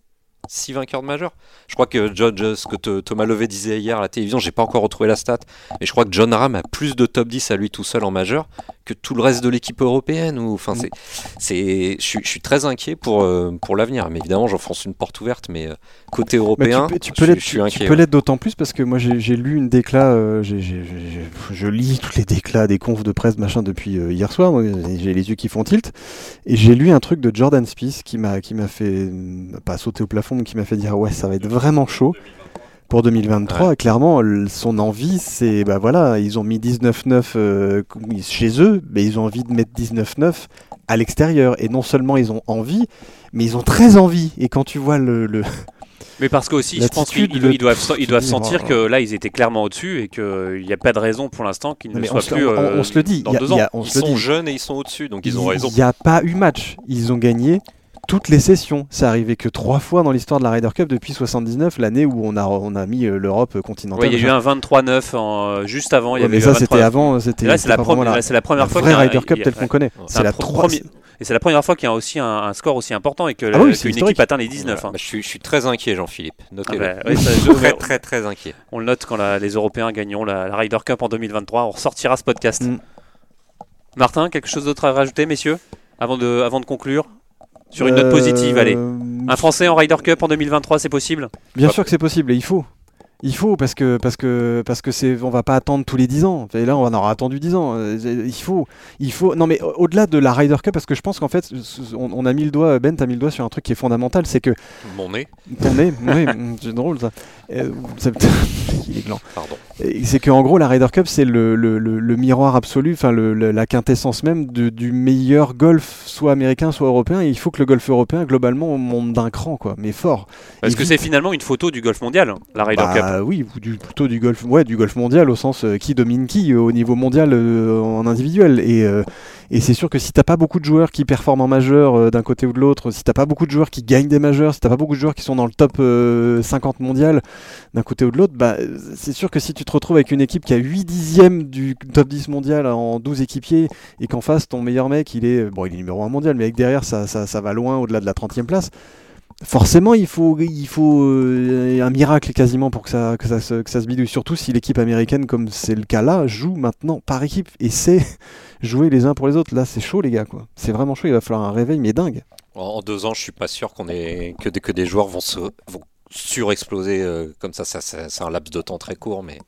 6 vainqueurs de majeurs? Je crois que John, ce que te- Thomas Levet disait hier à la télévision, j'ai pas encore retrouvé la stat, mais je crois que John Ram a plus de top 10 à lui tout seul en majeur que tout le reste de l'équipe européenne. Ou, enfin, c'est, c'est, je, suis- je suis très inquiet pour, euh, pour l'avenir. Mais évidemment, j'enfonce une porte ouverte, mais euh, côté Mais européen, tu peux, tu l'être, je tu, suis tu inquiet. peux ouais. l'être d'autant plus parce que moi j'ai, j'ai lu une déclat, euh, j'ai- j'ai- j'ai- je lis toutes les déclats des confs de presse machin depuis hier soir, j'ai les yeux qui font tilt, et j'ai lu un truc de Jordan Spieth qui m'a, qui m'a fait, pas sauter au plafond, mais qui m'a fait dire ouais ça va être vraiment chaud pour 2023. Et clairement, son envie, c'est bah voilà, ils ont mis 19-9 euh, chez eux, mais ils ont envie de mettre 19-9 à l'extérieur. Et non seulement ils ont envie, mais ils ont très envie. Et quand tu vois le, le- *laughs* Mais parce qu'aussi, je pense qu'ils ils doivent, ils *laughs* sentir que là, ils étaient clairement au-dessus et qu'il n'y a pas de raison pour l'instant qu'ils ne mais soient on plus on- on euh, se le dit, dans il y a- deux il y a- ans. on Ils se sont dit. jeunes et ils sont au-dessus, donc ils ont raison. Il n'y a pas eu match. Ils ont gagné toutes les sessions. C'est arrivé que trois fois dans l'histoire de la Ryder Cup depuis 79, l'année où on a, on a mis euh, l'Europe continentale. Ouais, il y a eu un 23-9 en, euh, juste avant. Il y Ouais, avait mais ça c'était 23. avant, c'était Et là, c'est la, la, là, c'est la première la fois vraie qu'il y a un- Ryder Cup telle qu'on connaît. C'est la Et c'est la première fois qu'il y a aussi un, un score aussi important et que Ah oui, qu'une équipe atteint les 19. Voilà. hein. Bah, je, suis, je suis très inquiet, Jean-Philippe. Ah Notez-le. bah, oui, ça, je- *laughs* très, très, très inquiet. on le note quand la- les Européens gagneront la, la Ryder Cup en 2023. On ressortira ce podcast. Mm. Martin, quelque chose d'autre à rajouter, messieurs, avant de, avant de conclure? Sur une note positive, allez. Euh, Un Français en Ryder Cup en 2023, c'est possible? Bien sûr que c'est possible et il faut. Il faut parce que parce que parce que c'est on va pas attendre tous les 10 ans. Et là on en aura attendu 10 ans. Euh, Il faut il faut non mais au- au-delà de la Ryder Cup parce que je pense qu'en fait on, on a mis le doigt Ben t'as mis le doigt sur un truc qui est fondamental c'est que Mon nez, ton nez *laughs* oui c'est drôle ça. Euh, ça- *laughs* il est gland. pardon. C'est qu'en gros, la Ryder Cup, c'est le, le- le- le miroir absolu, enfin la quintessence même de- du meilleur golf, soit américain, soit européen. Et il faut que le golf européen, globalement, monte d'un cran, quoi, mais fort. Parce Et que c'est finalement une photo du golf mondial, hein, la Ryder Cup. Bah oui, ou du, plutôt du golf, ouais, du golf mondial au sens euh, qui domine qui euh, au niveau mondial euh, en individuel. Et, c'est sûr que si t'as pas beaucoup de joueurs qui performent en majeur d'un côté ou de l'autre, si t'as pas beaucoup de joueurs qui gagnent des majeurs, si t'as pas beaucoup de joueurs qui sont dans le top euh, 50 mondial d'un côté ou de l'autre, bah, c'est sûr que si tu te retrouves avec une équipe qui a 8 dixièmes du top 10 mondial en 12 équipiers et qu'en face ton meilleur mec il est bon il est numéro 1 mondial mais avec derrière ça, ça, ça va loin au-delà de la 30e place forcément il faut, il faut euh, un miracle quasiment pour que ça, que ça, se, que ça se bidouille surtout si l'équipe américaine comme c'est le cas là joue maintenant par équipe et sait *laughs* jouer les uns pour les autres. Là c'est chaud les gars quoi. C'est vraiment chaud il va falloir un réveil mais dingue. En, deux ans, je suis pas sûr qu'on ait que, des- que des joueurs vont se vont surexploser euh, comme ça. ça, ça- c'est un laps de temps très court, mais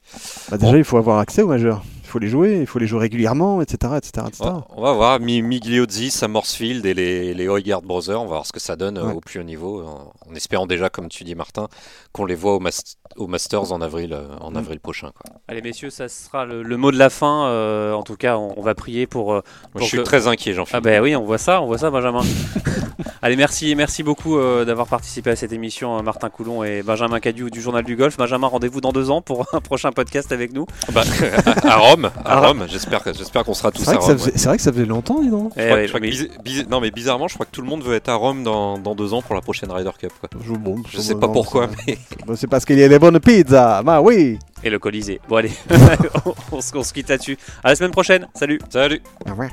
Bah, déjà il faut avoir accès aux majeurs il faut les jouer il faut les jouer régulièrement etc etc, etc. on, on va voir. Mi- Migliozzi, Samorsfield et les, les Hoygaard Brothers, on va voir ce que ça donne euh, Ouais. au plus haut niveau, en, en espérant déjà, comme tu dis, Martin, qu'on les voit au, mas- au Masters en avril, euh, en Mm. avril prochain. Quoi. Allez, messieurs, ça sera le, le mot de la fin. euh, en tout cas, on, on va prier pour. euh, je suis très inquiet, Ah Jean-Philippe. ben oui, on voit ça, on voit ça, Benjamin. *laughs* Allez, merci, merci beaucoup euh, d'avoir participé à cette émission, euh, Martin Coulon et Benjamin Cadieu du Journal du Golf. Benjamin, rendez-vous dans deux ans pour un prochain podcast avec nous. Bah, *laughs* à, à Rome, à Ah. Rome. J'espère qu'on sera tous c'est vrai, à que ça Rome. c'est vrai que ça faisait longtemps dis donc Eh Je crois- ouais, je crois que mais- bizar- bizar- non mais bizarrement, je crois que tout le monde veut être à Rome dans, dans deux ans pour la prochaine Ryder Cup. Quoi. je, bon, Je sais pas non, pourquoi, c'est- mais Bah, c'est parce qu'il y a les bonnes pizzas bah oui Et le Colisée. Bon, allez, *laughs* on, se- on se quitte là-dessus. À la semaine prochaine. Salut. salut. Au revoir.